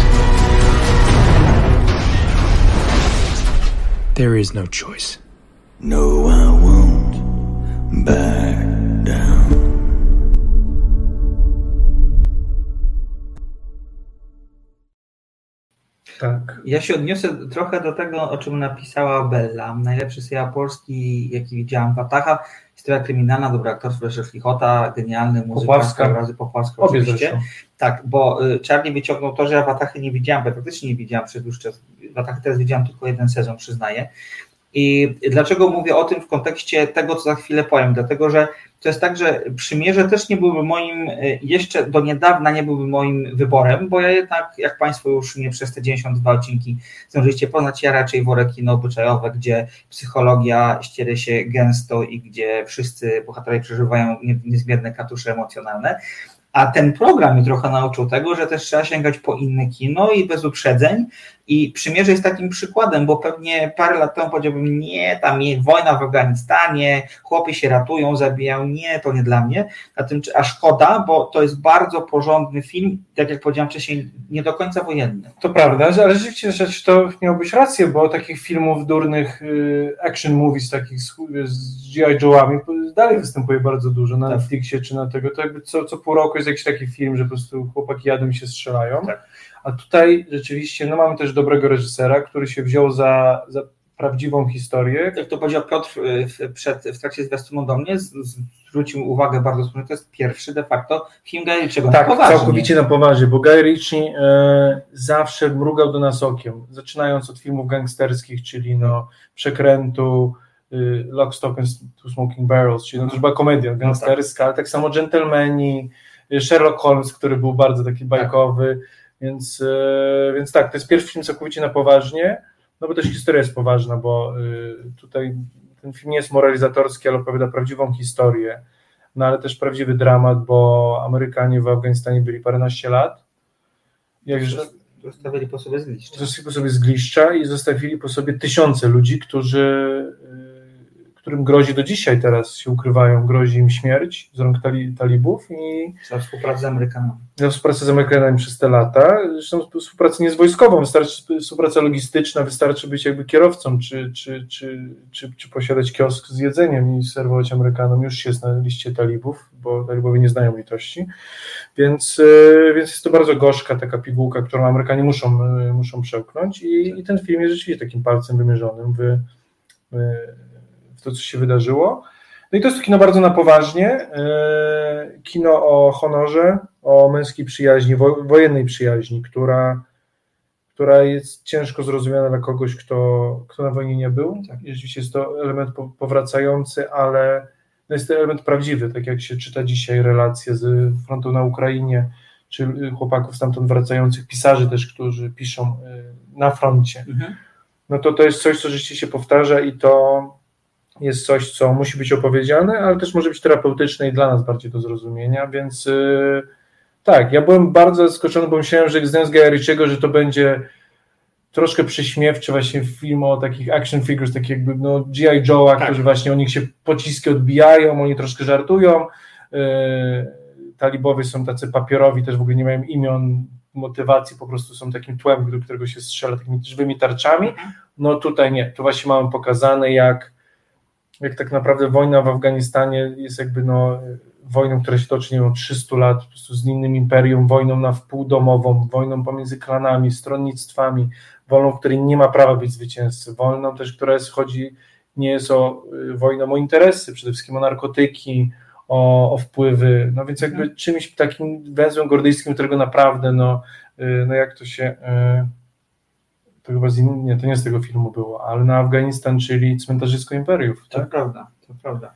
There is no choice. No, I won't back down. Tak. Ja się odniosę trochę do tego, o czym napisała Bella. Najlepszy serial polski, jaki widziałam, Watacha. Historia kryminalna, dobra aktorstwo Leszek Lichota, genialny muzyka, Popławska. obrazy Popławska Obie oczywiście. zresztą. Tak, bo y, Charlie wyciągnął to, że ja Watachy nie ja faktycznie nie widziałam przez dłuższy czas. Watachy teraz widziałam tylko jeden sezon, przyznaję. I dlaczego mówię o tym w kontekście tego, co za chwilę powiem? Dlatego, że to jest tak, że przymierze też nie byłby moim, y, jeszcze do niedawna nie byłby moim wyborem, bo ja jednak, jak Państwo już mnie przez te 92 odcinki zdążyliście poznać, ja raczej wolę kino obyczajowe, gdzie psychologia ściery się gęsto i gdzie wszyscy bohaterowie przeżywają niezmierne katusze emocjonalne. A ten program mnie trochę nauczył tego, że też trzeba sięgać po inne kino i bez uprzedzeń. I przymierze jest takim przykładem, bo pewnie parę lat temu powiedziałbym, nie, tam jest wojna w Afganistanie, chłopy się ratują, zabijają, nie, to nie dla mnie. A, tym, a szkoda, bo to jest bardzo porządny film, tak jak powiedziałem wcześniej, nie do końca wojenny. To prawda, ale rzeczywiście rzecz, to miałbyś rację, bo takich filmów durnych, y, action movies takich z, z G.I. Joe'ami dalej występuje bardzo dużo na tak. Netflixie czy na tego, to jakby co, co pół roku jest jakiś taki film, że po prostu chłopaki jadą i się strzelają. Tak. A tutaj rzeczywiście, no mamy też dobrego reżysera, który się wziął za, za prawdziwą historię. Jak to powiedział Piotr y, w, przed, w trakcie zwiastunu do mnie, zwrócił uwagę bardzo słusznie, to jest pierwszy de facto film Guy Ritchiego Tak, na całkowicie na poważnie, bo Guy Ritchie e, zawsze mrugał do nas okiem, zaczynając od filmów gangsterskich, czyli no Przekrętu, y, Lock, Stock and Two Smoking Barrels, czyli no to była komedia gangsterska, ale tak samo Gentlemani, y, Sherlock Holmes, który był bardzo taki bajkowy, tak więc, e, więc tak, to jest pierwszy film całkowicie na poważnie, no bo też historia jest poważna, bo e, tutaj ten film nie jest moralizatorski, ale opowiada prawdziwą historię, no ale też prawdziwy dramat, bo Amerykanie w Afganistanie byli paręnaście lat. Jakże, zostawili po sobie zgliszcza. Zostawili po sobie zgliszcza i zostawili po sobie tysiące ludzi, którzy którym grozi do dzisiaj teraz się ukrywają, grozi im śmierć z rąk tali, talibów i za współpracę z Amerykanami. Za współpracę z Amerykanami przez te lata. Zresztą współpraca nie jest wojskową, wystarczy współpraca logistyczna, wystarczy być jakby kierowcą, czy, czy, czy, czy, czy posiadać kiosk z jedzeniem i serwować Amerykanom. Już jest na liście talibów, bo talibowie nie znają litości. Więc, e, więc jest to bardzo gorzka taka pigułka, którą Amerykanie muszą, e, muszą przełknąć i, i ten film jest rzeczywiście takim palcem wymierzonym w, w w to, co się wydarzyło. No i to jest kino bardzo na poważnie, e, kino o honorze, o męskiej przyjaźni, wojennej przyjaźni, która, która jest ciężko zrozumiana dla kogoś, kto, kto na wojnie nie był. Tak, rzeczywiście jest to element powracający, ale no jest to element prawdziwy, tak jak się czyta dzisiaj relacje z frontu na Ukrainie, czy chłopaków stamtąd wracających, pisarzy też, którzy piszą e, na froncie. Mhm. No to to jest coś, co rzeczywiście się powtarza i to jest coś, co musi być opowiedziane, ale też może być terapeutyczne i dla nas bardziej do zrozumienia, więc yy, tak, ja byłem bardzo zaskoczony, bo myślałem, że znając Gajariczego, że to będzie troszkę prześmiewczy właśnie film o takich action figures, takich jakby no G.I. Joe'a, tak. którzy właśnie o nich się pociski odbijają, oni troszkę żartują, yy, talibowie są tacy papierowi, też w ogóle nie mają imion, motywacji, po prostu są takim tłem, do którego się strzela takimi żywymi tarczami, mhm. no tutaj nie, tu właśnie mamy pokazane jak jak tak naprawdę wojna w Afganistanie jest jakby no, wojną, która się toczy nie wiem, 300 lat, po prostu z innym imperium, wojną na wpół domową, wojną pomiędzy klanami, stronnictwami, wojną, w której nie ma prawa być zwycięzcy, wojną też, która jest, chodzi, nie jest o y, wojną o interesy, przede wszystkim o narkotyki, o, o wpływy, no więc jakby mhm. czymś takim węzłem gordyjskim, którego naprawdę, no, y, no jak to się... Y, to chyba z in... nie, to nie z tego filmu było, ale na Afganistan, czyli cmentarzysko imperiów. To tak? prawda, to prawda.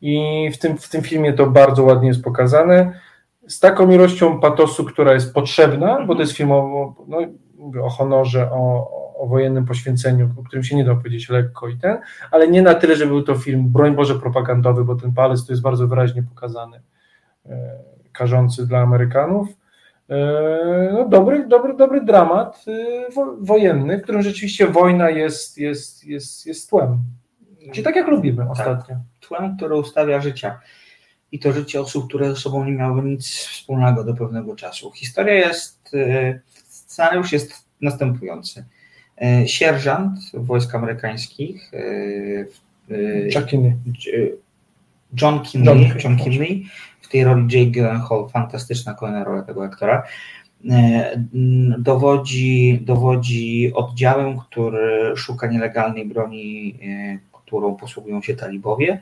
I w tym, w tym filmie to bardzo ładnie jest pokazane. Z taką ilością patosu, która jest potrzebna, bo to jest film o, no, o honorze, o, o wojennym poświęceniu, o którym się nie da powiedzieć lekko i ten, ale nie na tyle, że był to film, broń Boże, propagandowy, bo ten palec tu jest bardzo wyraźnie pokazany, e, karzący dla Amerykanów no, dobry, dobry, dobry dramat y, wojenny, w którym rzeczywiście wojna jest, jest, jest, jest tłem. Czyli tak jak lubimy tak. ostatnio. Tłem, które ustawia życia. I to życie osób, które ze sobą nie miały nic wspólnego do pewnego czasu. Historia jest, y, scenariusz jest następujący. Y, sierżant wojsk amerykańskich John Kinley, John Kinley, John Kinley tej roli Jake Gyllenhaal, fantastyczna kolejna rola tego aktora, e, dowodzi, dowodzi oddziałem, który szuka nielegalnej broni, e, którą posługują się talibowie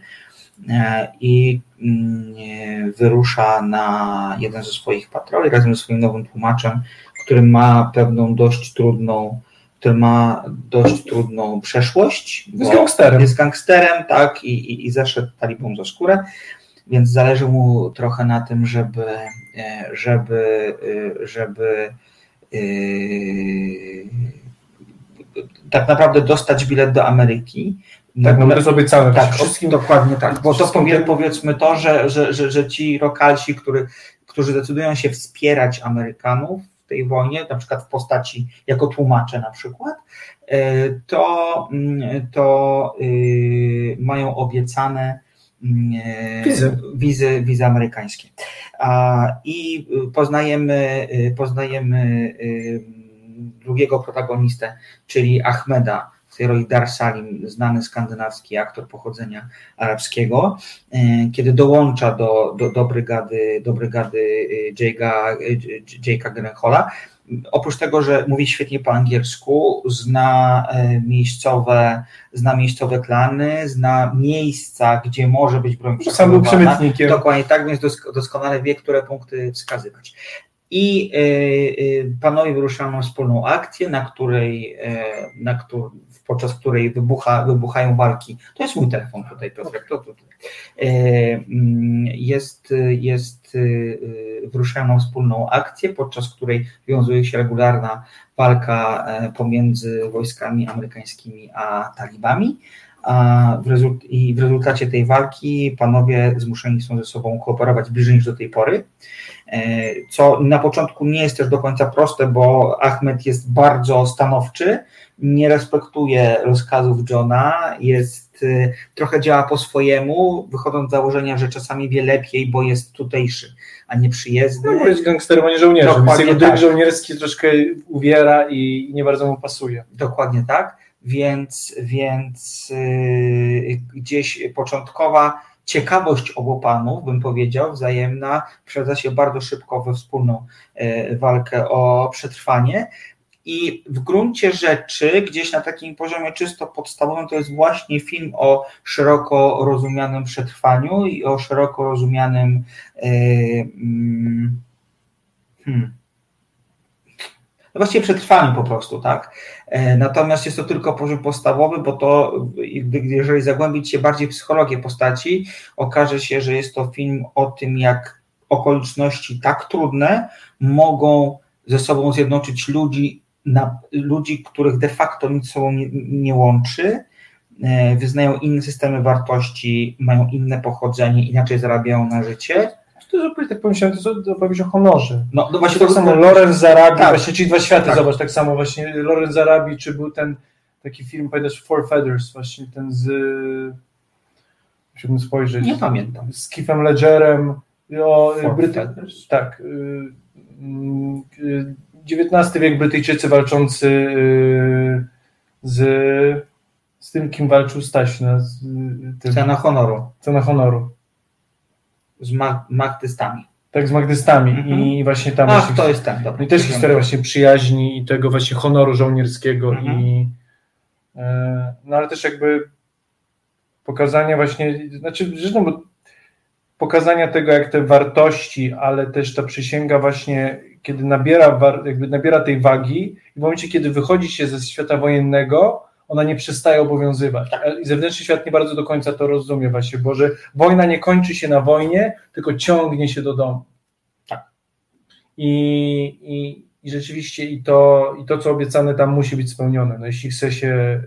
e, i mm, wyrusza na jeden ze swoich patroli razem ze swoim nowym tłumaczem, który ma pewną dość trudną który ma dość trudną przeszłość. Jest gangsterem. Jest gangsterem, tak, i, i, i zeszedł talibom za skórę. Więc zależy mu trochę na tym, żeby, żeby, żeby tak naprawdę dostać bilet do Ameryki. Tak, no to jest obiecane. Tak, wszystkim dokładnie tak. Bo to powie, powiedzmy to, że, że, że, że ci lokalsi, który, którzy decydują się wspierać Amerykanów w tej wojnie, na przykład w postaci jako tłumacze na przykład, e, to, mm, to y, mają obiecane e, wizy, wizy, wizy amerykańskie. I poznajemy, y, poznajemy drugiego protagonistę, czyli Ahmeda, Heroi Dar Salim, znany skandynawski aktor pochodzenia arabskiego, kiedy dołącza do, do, do brygady, do brygady Jake'a Gyllenhaala, oprócz tego, że mówi świetnie po angielsku, zna miejscowe, zna miejscowe klany, zna miejsca, gdzie może być broń Sam był przemytnikiem. Dokładnie tak, więc doskonale wie, które punkty wskazywać i e, e, panowie wyruszają na wspólną akcję, na której, e, na której podczas której wybucha, wybuchają walki. To jest mój telefon tutaj, Piotrek. To, to, to. Mm, jest, jest, wyruszają na wspólną akcję, podczas której wiązuje się regularna walka pomiędzy wojskami amerykańskimi a talibami. A w I w rezultacie tej walki panowie zmuszeni są ze sobą kooperować bliżej niż do tej pory. E, co na początku nie jest też do końca proste, bo Ahmed jest bardzo stanowczy, nie respektuje rozkazów Johna, jest e, trochę działa po swojemu, wychodząc z założenia, że czasami wie lepiej, bo jest tutejszy, a nie przyjezdny. No, jest gangsterem, a nie żołnierzem, Dokładnie więc jego tak. żołnierski troszkę uwiera i nie bardzo mu pasuje. Dokładnie tak, więc, więc yy, gdzieś początkowa ciekawość obu panów, bym powiedział, wzajemna, przeradza się bardzo szybko we wspólną e, walkę o przetrwanie. I w gruncie rzeczy, gdzieś na takim poziomie czysto podstawowym, to jest właśnie film o szeroko rozumianym przetrwaniu i o szeroko rozumianym. Yy, hmm, no właściwie przetrwaniu po prostu, tak? E, natomiast jest to tylko poziom podstawowy, bo to, jeżeli zagłębić się bardziej w psychologię postaci, okaże się, że jest to film o tym, jak okoliczności tak trudne mogą ze sobą zjednoczyć ludzi, na, ludzi których de facto nic sobą nie, nie łączy, e, wyznają inne systemy wartości, mają inne pochodzenie, inaczej zarabiają na życie to jest opowieść, tak pomyślałem, to jest opowieść o honorze. No, no właśnie tak to samo Lorenz Zarabi, tak. właśnie ci dwa światy, tak. zobacz, tak samo właśnie Lorenz Zarabi, czy był ten taki film, pamiętasz, Four Feathers, właśnie ten z musiałbym spojrzeć. Nie pamiętam. Z Keithem Ledgerem o Bryty... Tak. Y, XIX y, wiek Brytyjczycy walczący y, z z tym, kim walczył Staśna. Cena honoru. Cena honoru z magdystami. Tak, z magdystami mhm. i właśnie tam... Ach, to jest ten, dobra. I też historia właśnie przyjaźni i tego właśnie honoru żołnierskiego mhm. i e, no ale też jakby pokazania właśnie, znaczy zresztą bo pokazania tego, jak te wartości, ale też ta przysięga właśnie, kiedy nabiera, jakby nabiera tej wagi i w momencie, kiedy wychodzi się ze świata wojennego, ona nie przestaje obowiązywać. Tak. I zewnętrzny świat nie bardzo do końca to rozumie właśnie, bo że wojna nie kończy się na wojnie, tylko ciągnie się do domu. Tak. I, i, i rzeczywiście i to, i to, co obiecane tam musi być spełnione. No, jeśli chce się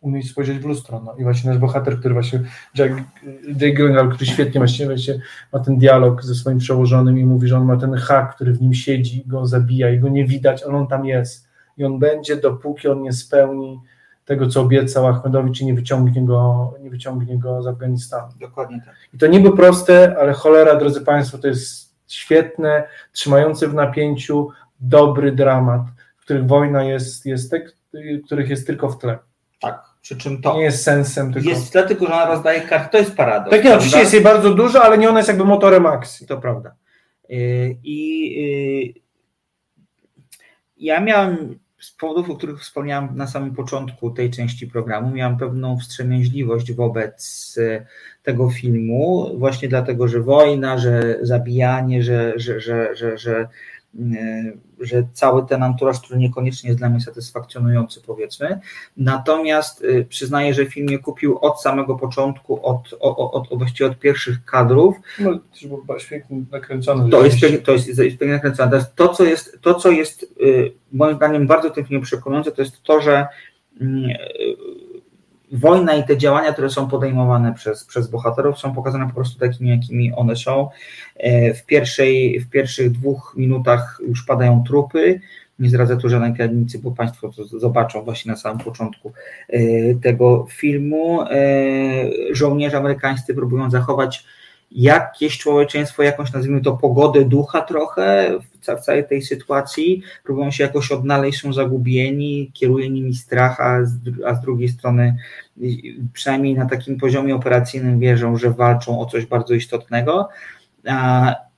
umieć spojrzeć w lustro. No. I właśnie nasz bohater, który właśnie, Jack, Jake Gyllenhaal, który świetnie właśnie, właśnie ma ten dialog ze swoim przełożonym i mówi, że on ma ten hak, który w nim siedzi, go zabija i go nie widać, ale on tam jest i on będzie, dopóki on nie spełni tego, co obiecał Ahmedowi, czy nie wyciągnie go, nie wyciągnie go z Afganistanu. Dokładnie tak. I to niby proste, ale cholera, drodzy Państwo, to jest świetne, trzymające w napięciu, dobry dramat, w których wojna jest, jest te, których jest tylko w tle. Tak. Przy czym to nie jest sensem. Tylko... Jest tle, tylko że ona rozdaje karty. To jest paradoks. Tak, nie, oczywiście jest jej bardzo dużo, ale nie ona jest jakby motorem akcji. To prawda. Y, I y, ja miałem z powodów, o których wspomniałem na samym początku tej części programu, miałem pewną wstrzemięźliwość wobec e, tego filmu, właśnie dlatego, że wojna, że zabijanie, że, że, że, że, że że cały ten anturaż, który niekoniecznie jest dla mnie satysfakcjonujący, powiedzmy. Natomiast przyznaję, że film mnie kupił od samego początku, od, od, od, właściwie od pierwszych kadrów. No, to był świetnie nakręcony. To jest, to jest, jest pięknie nakręcone. To, co jest, to, co jest moim zdaniem bardzo tym filmie przekonujące, to jest to, że mm, wojna i te działania, które są podejmowane przez, przez bohaterów, są pokazane po prostu takimi, jakimi one są. E, w, pierwszej, w pierwszych dwóch minutach już padają trupy. Nie zdradzę tu żadnej tajemnicy, bo Państwo to zobaczą właśnie na samym początku e, tego filmu. E, żołnierze amerykańscy próbują zachować jakieś człowieczeństwo, jakąś nazwijmy to pogodę ducha trochę w całej tej sytuacji, próbują się jakoś odnaleźć, są zagubieni, kieruje nimi strach, a z, a z drugiej strony przynajmniej na takim poziomie operacyjnym wierzą, że walczą o coś bardzo istotnego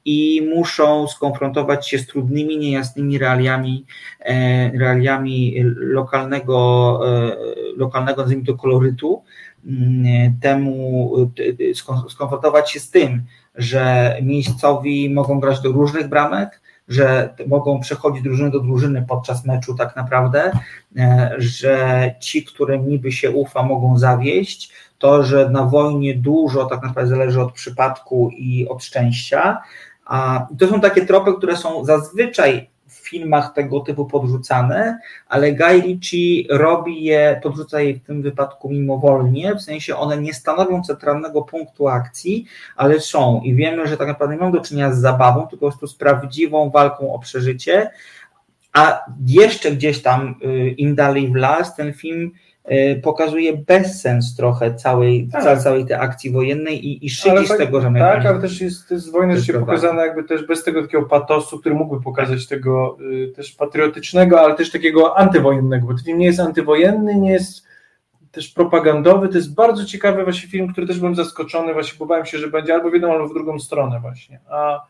i muszą skonfrontować się z trudnymi, niejasnymi realiami, e, realiami lokalnego, e, lokalnego nazwijmy to kolorytu, temu skonfrontować się z tym, że miejscowi mogą grać do różnych bramek, że mogą przechodzić drużyny do drużyny podczas meczu tak naprawdę, e, że ci, którym niby się ufa, mogą zawieść, to, że na wojnie dużo tak naprawdę zależy od przypadku i od szczęścia. A to są takie tropy, które są zazwyczaj filmach tego typu podrzucane, ale Guy Ritchie robi je, podrzuca je w tym wypadku mimowolnie, w sensie one nie stanowią centralnego punktu akcji, ale są. I wiemy, że tak naprawdę nie mamy do czynienia z zabawą, tylko po prostu z prawdziwą walką o przeżycie, a jeszcze gdzieś tam y, im dalej w las ten film pokazuje bezsens trochę całej, tak. całej tej akcji wojennej i, i szydzi z tak, tego, że Tak, ale też jest, jest wojna się pokazana jakby też bez tego takiego patosu, który mógłby pokazać tego y, też patriotycznego, ale też takiego antywojennego, bo ten film nie jest antywojenny, nie jest też propagandowy, to jest bardzo ciekawy właśnie film, który też byłem zaskoczony, właśnie bałem się, że będzie albo w jedną, albo w drugą stronę właśnie, a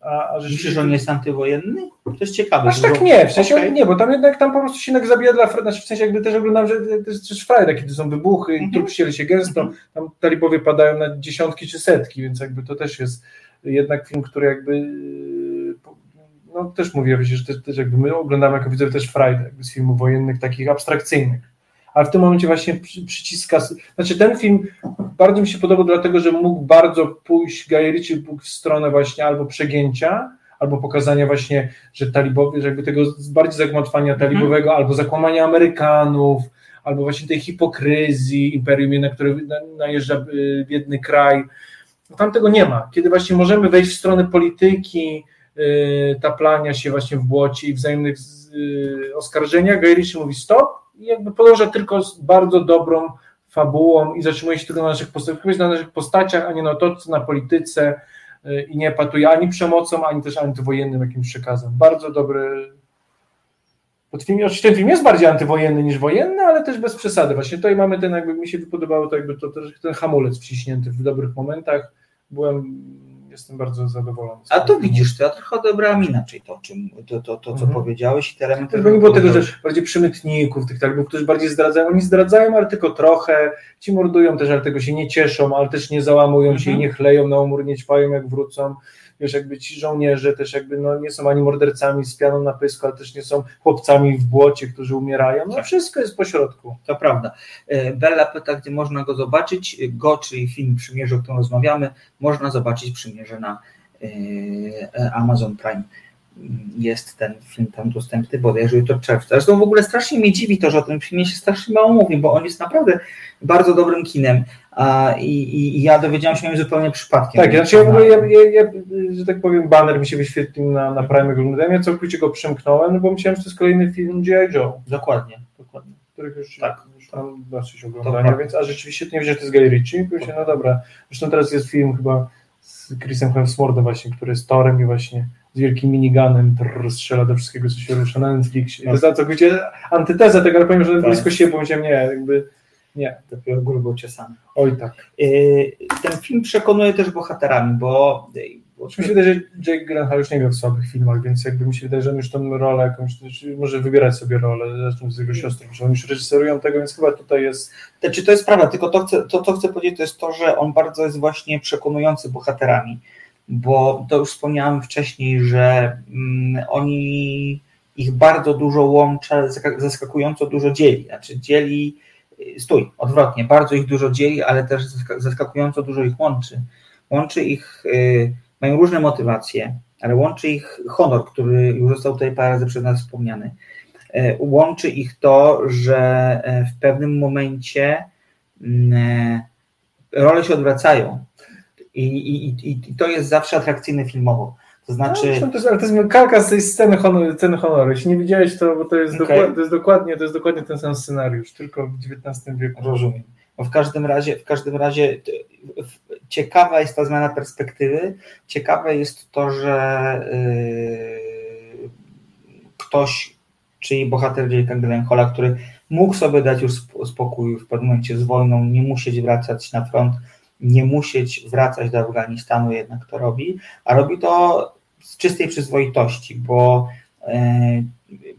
a, a Myślisz, że on jest antywojenny? To jest ciekawe. Aż tak nie, w sensie okay. nie, bo tam jednak tam po prostu się jednak zabija dla znaczy w sensie jakby też oglądam, że to jest też frajda, kiedy są wybuchy, mm -hmm. trup ścieli się gęsto, mm -hmm. tam talibowie padają na dziesiątki czy setki, więc jakby to też jest jednak film, który jakby no też mówię, że też, też jakby my oglądamy jako widzowie też frajdę jakby z filmów wojennych, takich abstrakcyjnych ale w tym momencie właśnie przyciska. Znaczy, ten film bardzo mi się podobał, dlatego że mógł bardzo pójść Guy Ritchie w stronę właśnie albo przegięcia, albo pokazania właśnie, że talibowie, że jakby tego bardziej zagmatwania mhm. talibowego, albo zakłamania Amerykanów, albo właśnie tej hipokryzji imperium, na które najeżdża y, biedny kraj. No, tam tego nie ma. Kiedy właśnie możemy wejść w stronę polityki, yy, taplania się właśnie w błocie i wzajemnych yy, oskarżeniach, Guy Ritchie mówi stop, i jakby podąża tylko z bardzo dobrą fabułą i zatrzymuje się tylko na naszych na naszych postaciach, a nie na to, co na polityce y, i nie patuje ani przemocą, ani też antywojennym jakimś przekazem. Bardzo dobry film, oczywiście ten film jest bardziej antywojenny niż wojenny, ale też bez przesady. Właśnie tutaj mamy ten, jakby mi się podobało to jakby to, ten hamulec wciśnięty w dobrych momentach. Byłem jestem bardzo zadowolony. A to widzisz, to ja trochę odebrałem inaczej to, czym, to, to, to co mhm. powiedziałeś i te elementy. To nie było tego, że bardziej przymytników, tych talibów, którzy bardziej zdradzają. Oni zdradzają, ale tylko trochę. Ci mordują też, ale tego się nie cieszą, ale też nie załamują mhm. się i mhm. nie chleją na umór, nie ćpają jak wrócą wiesz, jakby ci żołnierze też jakby no, nie są ani mordercami z pianą na pysku, ale też nie są chłopcami w błocie, którzy umierają. No tak. wszystko jest pośrodku. To prawda. E, Bella pyta, gdzie można go zobaczyć. Go, czyli film Przymierze, o którym rozmawiamy, można zobaczyć Przymierze na e, Amazon Prime jest ten film tam dostępny bodajże jutro czerwca. Zresztą w ogóle strasznie mnie dziwi to, że o tym filmie się strasznie mało mówi, bo on jest naprawdę bardzo dobrym kinem a, i, i, ja dowiedziałam się o nim zupełnie przypadkiem. Tak, znaczy ja w ogóle, ja, ja, ja, że tak powiem, banner mi się wyświetlił na, na Prime oglądałem, ja całkowicie go przemknąłem, no bo myślałem, że to jest kolejny film G.I. Joe. Dokładnie, dokładnie. Których już, tak. już tam dosyć oglądania, więc a rzeczywiście nie wiem, że to jest Guy Ritchie, się, no dobra. Zresztą teraz jest film chyba z Chrisem Hemsworthem właśnie, który jest Torem i właśnie z wielkim miniganem trrr, strzela do wszystkiego, co się rusza na Netflixie. Tak. To jest całkowicie antyteza tego, ale powiem, że tak. blisko siebie powiedziałem, nie, jakby nie. Dopiero był ciosany. Oj tak. Y, ten film przekonuje też bohaterami, bo mi się wydaje, że Jake Gyllenhaal już nie gra w słabych filmach, więc jakby mi się wydaje, że on już tą rolę jakąś, może wybierać sobie rolę, zresztą z jego siostrą, że oni już reżyserują tego, więc chyba tutaj jest... Znaczy to jest prawda, tylko to, chcę, to, co chcę powiedzieć, to jest to, że on bardzo jest właśnie przekonujący bohaterami bo to już wspomniałem wcześniej, że mm, oni ich bardzo dużo łączy, zaskakująco dużo dzieli. Znaczy dzieli, stój, odwrotnie, bardzo ich dużo dzieli, ale też zaskakująco dużo ich łączy. Łączy ich, y, mają różne motywacje, ale łączy ich honor, który już został tutaj parę razy przez nas wspomniany. Y, łączy ich to, że y, w pewnym momencie mm, role się odwracają. I, i, I to jest zawsze atrakcyjne filmowo. To znaczy. No, to jest, ale to jest kalka z tej sceny honoru, sceny honoru. Jeśli nie widziałeś, to bo to jest, okay. dokładnie, to jest dokładnie, to jest dokładnie ten sam scenariusz, tylko w XIX wieku. Rozumiem. Bo w każdym razie, w każdym razie ciekawa jest ta zmiana perspektywy. Ciekawe jest to, że yy, ktoś, czyli bohater Jake'a Gyllenhaala, który mógł sobie dać już spokój w pewnym momencie z wojną, nie musieć wracać na front, nie musieć wracać do Afganistanu, jednak to robi, a robi to z czystej przyzwoitości, bo e,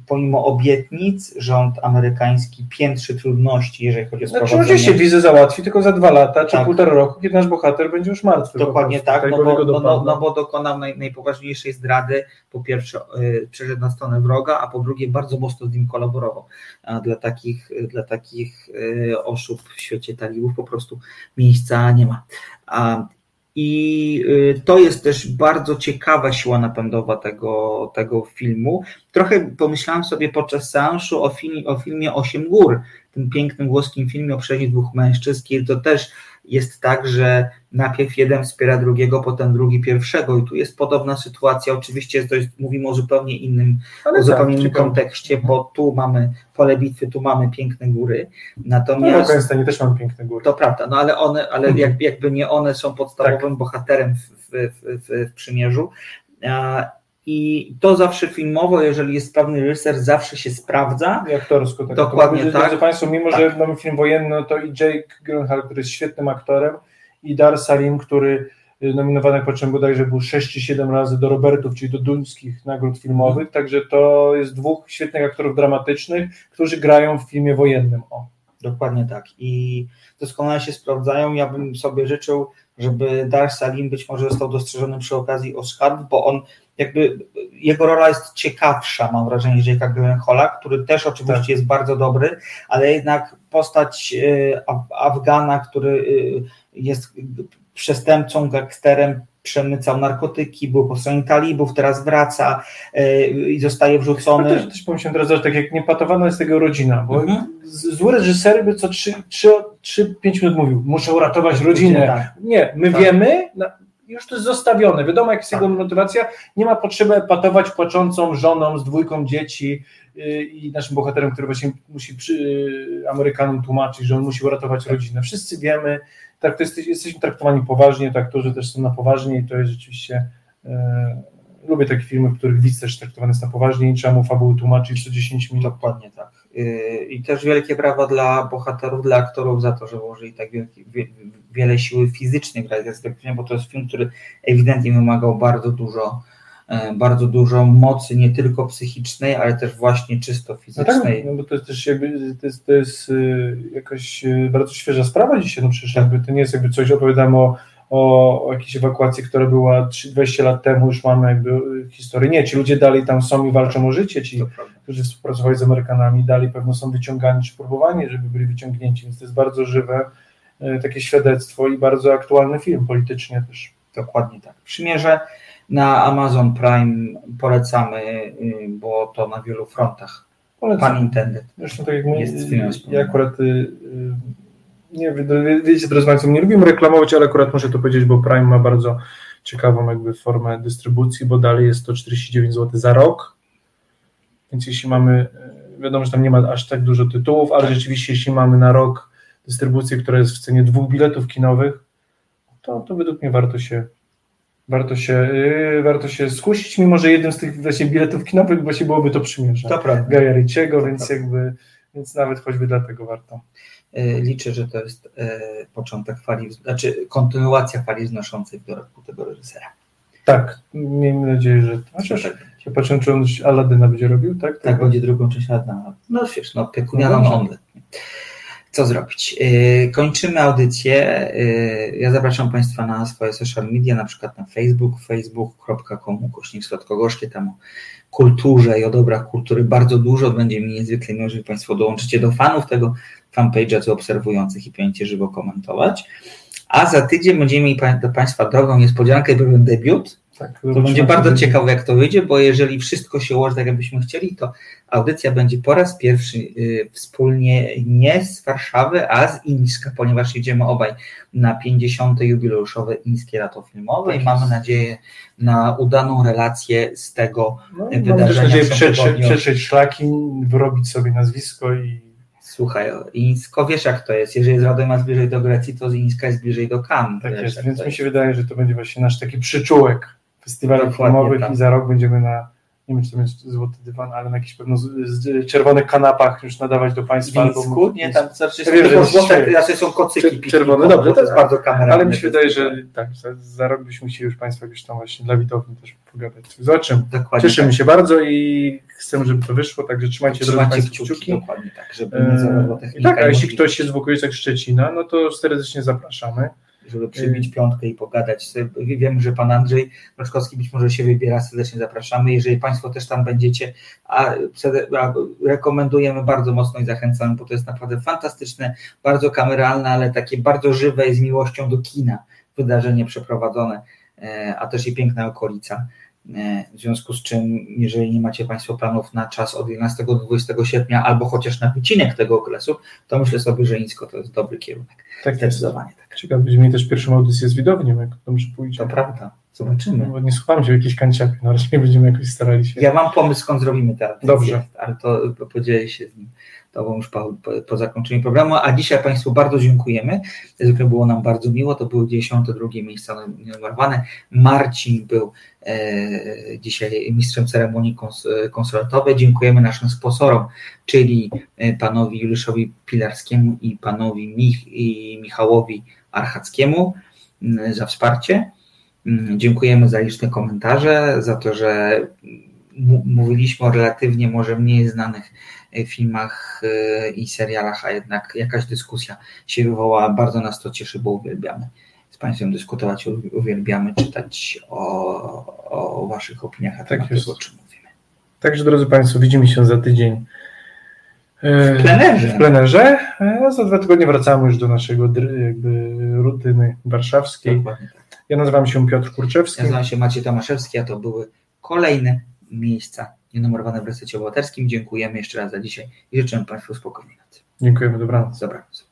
pomimo obietnic rząd amerykański piętrzy trudności, jeżeli chodzi o znaczy, sprowadzenie... Znaczy oczywiście wizę załatwi tylko za dwa lata czy tak. półtora roku, kiedy nasz bohater będzie już martwy. Dokładnie tak, no bo, no, no, no bo, dokonał naj, najpoważniejszej zdrady. Po pierwsze yy, przeszedł na stronę wroga, a po drugie bardzo mocno z nim kolaborował. A dla takich, dla takich yy, osób w świecie talibów po prostu miejsca nie ma. A, i y, to jest też bardzo ciekawa siła napędowa tego, tego filmu. Trochę pomyślałem sobie podczas seansu o, film, o filmie Osiem Gór, tym pięknym włoskim filmie o przeżyciu dwóch mężczyzn, kiedy to też jest tak, że najpierw jeden wspiera drugiego, potem drugi pierwszego i tu jest podobna sytuacja, oczywiście jest, mówimy o zupełnie innym, Ale o zupełnie tak, innym kontekście, bo tu mamy pole bitwy, tu mamy piękne góry, natomiast... No, Afganistanie też mamy piękne góry. To prawda, no ale one, ale mhm. jakby nie one są podstawowym tak. bohaterem w, w, w, w przymierzu i to zawsze filmowo, jeżeli jest sprawny reżyser, zawsze się sprawdza. I aktorsko. Tak. Dokładnie to, tak. Drodzy Państwo, mimo tak. że mamy film wojenny, no to i Jake Gyllenhaal, który jest świetnym aktorem i Dar Salim, który y, nominowany po czym bodajże był 6 czy 7 razy do Robertów, czyli do duńskich nagród filmowych, mm. także to jest dwóch świetnych aktorów dramatycznych, którzy grają w filmie wojennym. O. Dokładnie tak. I doskonale się sprawdzają. Ja bym sobie życzył, żeby Dar Salim być może został dostrzeżony przy okazji Oscarów, bo on jakby jego rola jest ciekawsza, mam wrażenie, niż Jake'a Gyllenhaala, który też oczywiście tak. jest bardzo dobry, ale jednak postać y, Afgana, który y, jest przestępcą, gangsterem, przemycał narkotyki, był po stronie talibów, teraz wraca y, i zostaje wrzucony. Ja też, też pomyślałem teraz, że tak jak niepatowana jest tego rodzina, bo mhm. zły reżyser by co 3-5 minut mówił, muszę uratować rodzinę. Tak. Nie, my tak. wiemy, już to jest zostawione. Wiadomo, jak jest tak. jego motywacja. Nie ma potrzeby epatować płaczącą żoną z dwójką dzieci yy, i naszym bohaterem, który właśnie musi przy, yy, Amerykanom tłumaczyć, że on musi uratować rodzinę. Wszyscy wiemy, tak, to jest, jesteśmy traktowani poważnie, to aktorzy też są na poważnie i to jest rzeczywiście. Yy, lubię takie filmy, w których widz też traktowany jest na poważnie i trzeba mu fabuły tłumaczyć co 10 minut. Dokładnie tak. I też wielkie brawa dla bohaterów, dla aktorów za to, że włożyli tak wielki, wiele siły fizycznej w realizacji bo to jest film, który ewidentnie wymagał bardzo dużo e, bardzo dużo mocy, nie tylko psychicznej, ale też właśnie czysto fizycznej. No tak, no bo to jest też jakby, to jest, to jest y, jakaś y, bardzo świeża sprawa dzisiaj, no przecież jakby to nie jest jakby coś, opowiadamy o, o, o jakiejś ewakuacji, która była 20 lat temu, już mamy jakby y, historię. Nie, ci ludzie dalej tam są i walczą o życie, ci, którzy współpracowali z Amerykanami, dalej pewno są wyciągani, czy próbowani, żeby byli wyciągnięci, więc to jest bardzo żywe E, takie świadectwo i bardzo aktualny film politycznie też. Dokładnie tak. Przymierze na Amazon Prime polecamy, y, bo to na wielu frontach. Polecam. Pan intended. Zresztą tak jak jest ja akurat y, y, nie wiecie, drodzy Państwo, nie lubimy reklamować, ale akurat muszę to powiedzieć, bo Prime ma bardzo ciekawą jakby formę dystrybucji, bo dalej jest to 49 zł za rok, więc jeśli mamy, wiadomo, że tam nie ma aż tak dużo tytułów, ale rzeczywiście jeśli mamy na rok dystrybucję, która jest w cenie dwóch biletów kinowych, to, to według mnie warto się warto się, yy, warto się skusić, mimo że jednym z tych właśnie biletów kinowych właśnie byłoby to przymierze. To prawda. Gaja Ricciego, więc jakby, więc nawet choćby dlatego warto. Yy, liczę, że to jest yy, początek fali, znaczy kontynuacja fali wznoszącej w dorobku tego reżysera. Tak, miejmy nadzieję, że chociaż tak. ja patrzę, czy on Aladyna będzie robił, tak? Tak, tak będzie drugą część Aladyna. No wiesz, no pekunianą no, co zrobić? Yy, kończymy audycję. Yy, ja zapraszam Państwa na swoje social media, na przykład na Facebook, facebook.com, kośnik słodko-gorzkie, tam o kulturze i o dobrach kultury bardzo dużo. Będzie mi niezwykle miło, jeżeli Państwo dołączycie do fanów tego fanpage'a, co obserwujących i będziecie żywo komentować. A za tydzień będziemy mieli do Państwa drogą niespodziankę i pewien debiut. Tak, to będzie bardzo ciekawe, jak to wyjdzie, bo jeżeli wszystko się ułoży tak, jakbyśmy chcieli, to audycja będzie po raz pierwszy y, wspólnie nie z Warszawy, a z Ińska, ponieważ jedziemy obaj na 50. jubileuszowe Ińskie Lato Filmowe tak i mamy nadzieję na udaną relację z tego no, wydarzenia. Mam też nadzieję szlaki, wyrobić sobie nazwisko i Słuchaj, Ińsko wiesz jak to jest, jeżeli z Radom jest bliżej do Grecji, to z Ińska jest bliżej do Cannes. Tak wiesz, jest, więc mi się wydaje, że to będzie właśnie nasz taki przyczółek festiwali filmowych tak. i za rok będziemy na nie wiem, czy to będzie złoty dywan, ale na jakichś pewno z, z czerwonych kanapach już nadawać do Państwa. Winsku? Albo, nie, tam znaczy, ja wiem, że złote, raczej są kocyki. Czerwone, dobrze, to jest bardzo kameralne. Ale mi się wydaje, że tak, za, za rok byśmy chcieli już Państwa gdzieś tam właśnie dla widowni też pogadać. Zobaczymy. Dokładnie Cieszymy tak. się bardzo i chcemy, żeby to wyszło, także trzymajcie, trzymajcie drodzy kciuki. kciuki. Dokładnie tak, żeby nie Tak, a jeśli ktoś jest w okolicach Szczecina, no to serdecznie zapraszamy żeby przybić piątkę i pogadać. Wiem, że pan Andrzej Mroczkowski być może się wybiera, serdecznie zapraszamy. Jeżeli Państwo też tam będziecie, a, a rekomendujemy bardzo mocno i zachęcamy, bo to jest naprawdę fantastyczne, bardzo kameralne, ale takie bardzo żywe i z miłością do kina wydarzenie przeprowadzone, e, a też i piękna okolica. E, w związku z czym, jeżeli nie macie Państwo planów na czas od 11 do 20 sierpnia, albo chociaż na wycinek tego okresu, to myślę sobie, że Ińsko to jest dobry kierunek. Tak, zdecydowanie. Tak. Ciekawe, będziemy mieli też pierwszą audycję z widownią, jak dobrze pójdzie. To prawda. Zobaczymy. No, nie słuchamy się w jakiejś kanciapie, no raczej będziemy jakoś starali się. Ja mam pomysł, skąd zrobimy te audycje, Dobrze. ale to podzielę się z nim to już po, po, po, zakończeniu programu, a dzisiaj Państwu bardzo dziękujemy. Zwykle było nam bardzo miło, to były 92 miejsca numerowane. Marcin był e, dzisiaj mistrzem ceremonii kons. Dziękujemy naszym sponsorom, czyli e, panowi Juliuszowi Pilarskiemu i panowi Mich, i Michałowi Archackiemu za wsparcie. Dziękujemy za liczne komentarze, za to, że mówiliśmy o relatywnie może mniej znanych e, filmach e, i serialach, a jednak jakaś dyskusja się wywołała. Bardzo nas to cieszy, bo uwielbiamy z Państwem dyskutować, uwielbiamy czytać o, o Waszych opiniach, a tak tego, o czym mówimy. Także drodzy Państwo, widzimy się za tydzień e, w plenerze. W plenerze. A za dwa tygodnie wracamy już do naszego jakby rutyny warszawskiej. Tak. Ja nazywam się Piotr Kurczewski. Ja nazywam się Maciej Tomaszewski, a to były kolejne miejsca nienumerowane w resecie obywatelskim. Dziękujemy jeszcze raz za dzisiaj i życzymy Państwu spokojnej nocy. Dziękujemy, dobranoc. Dobranoc.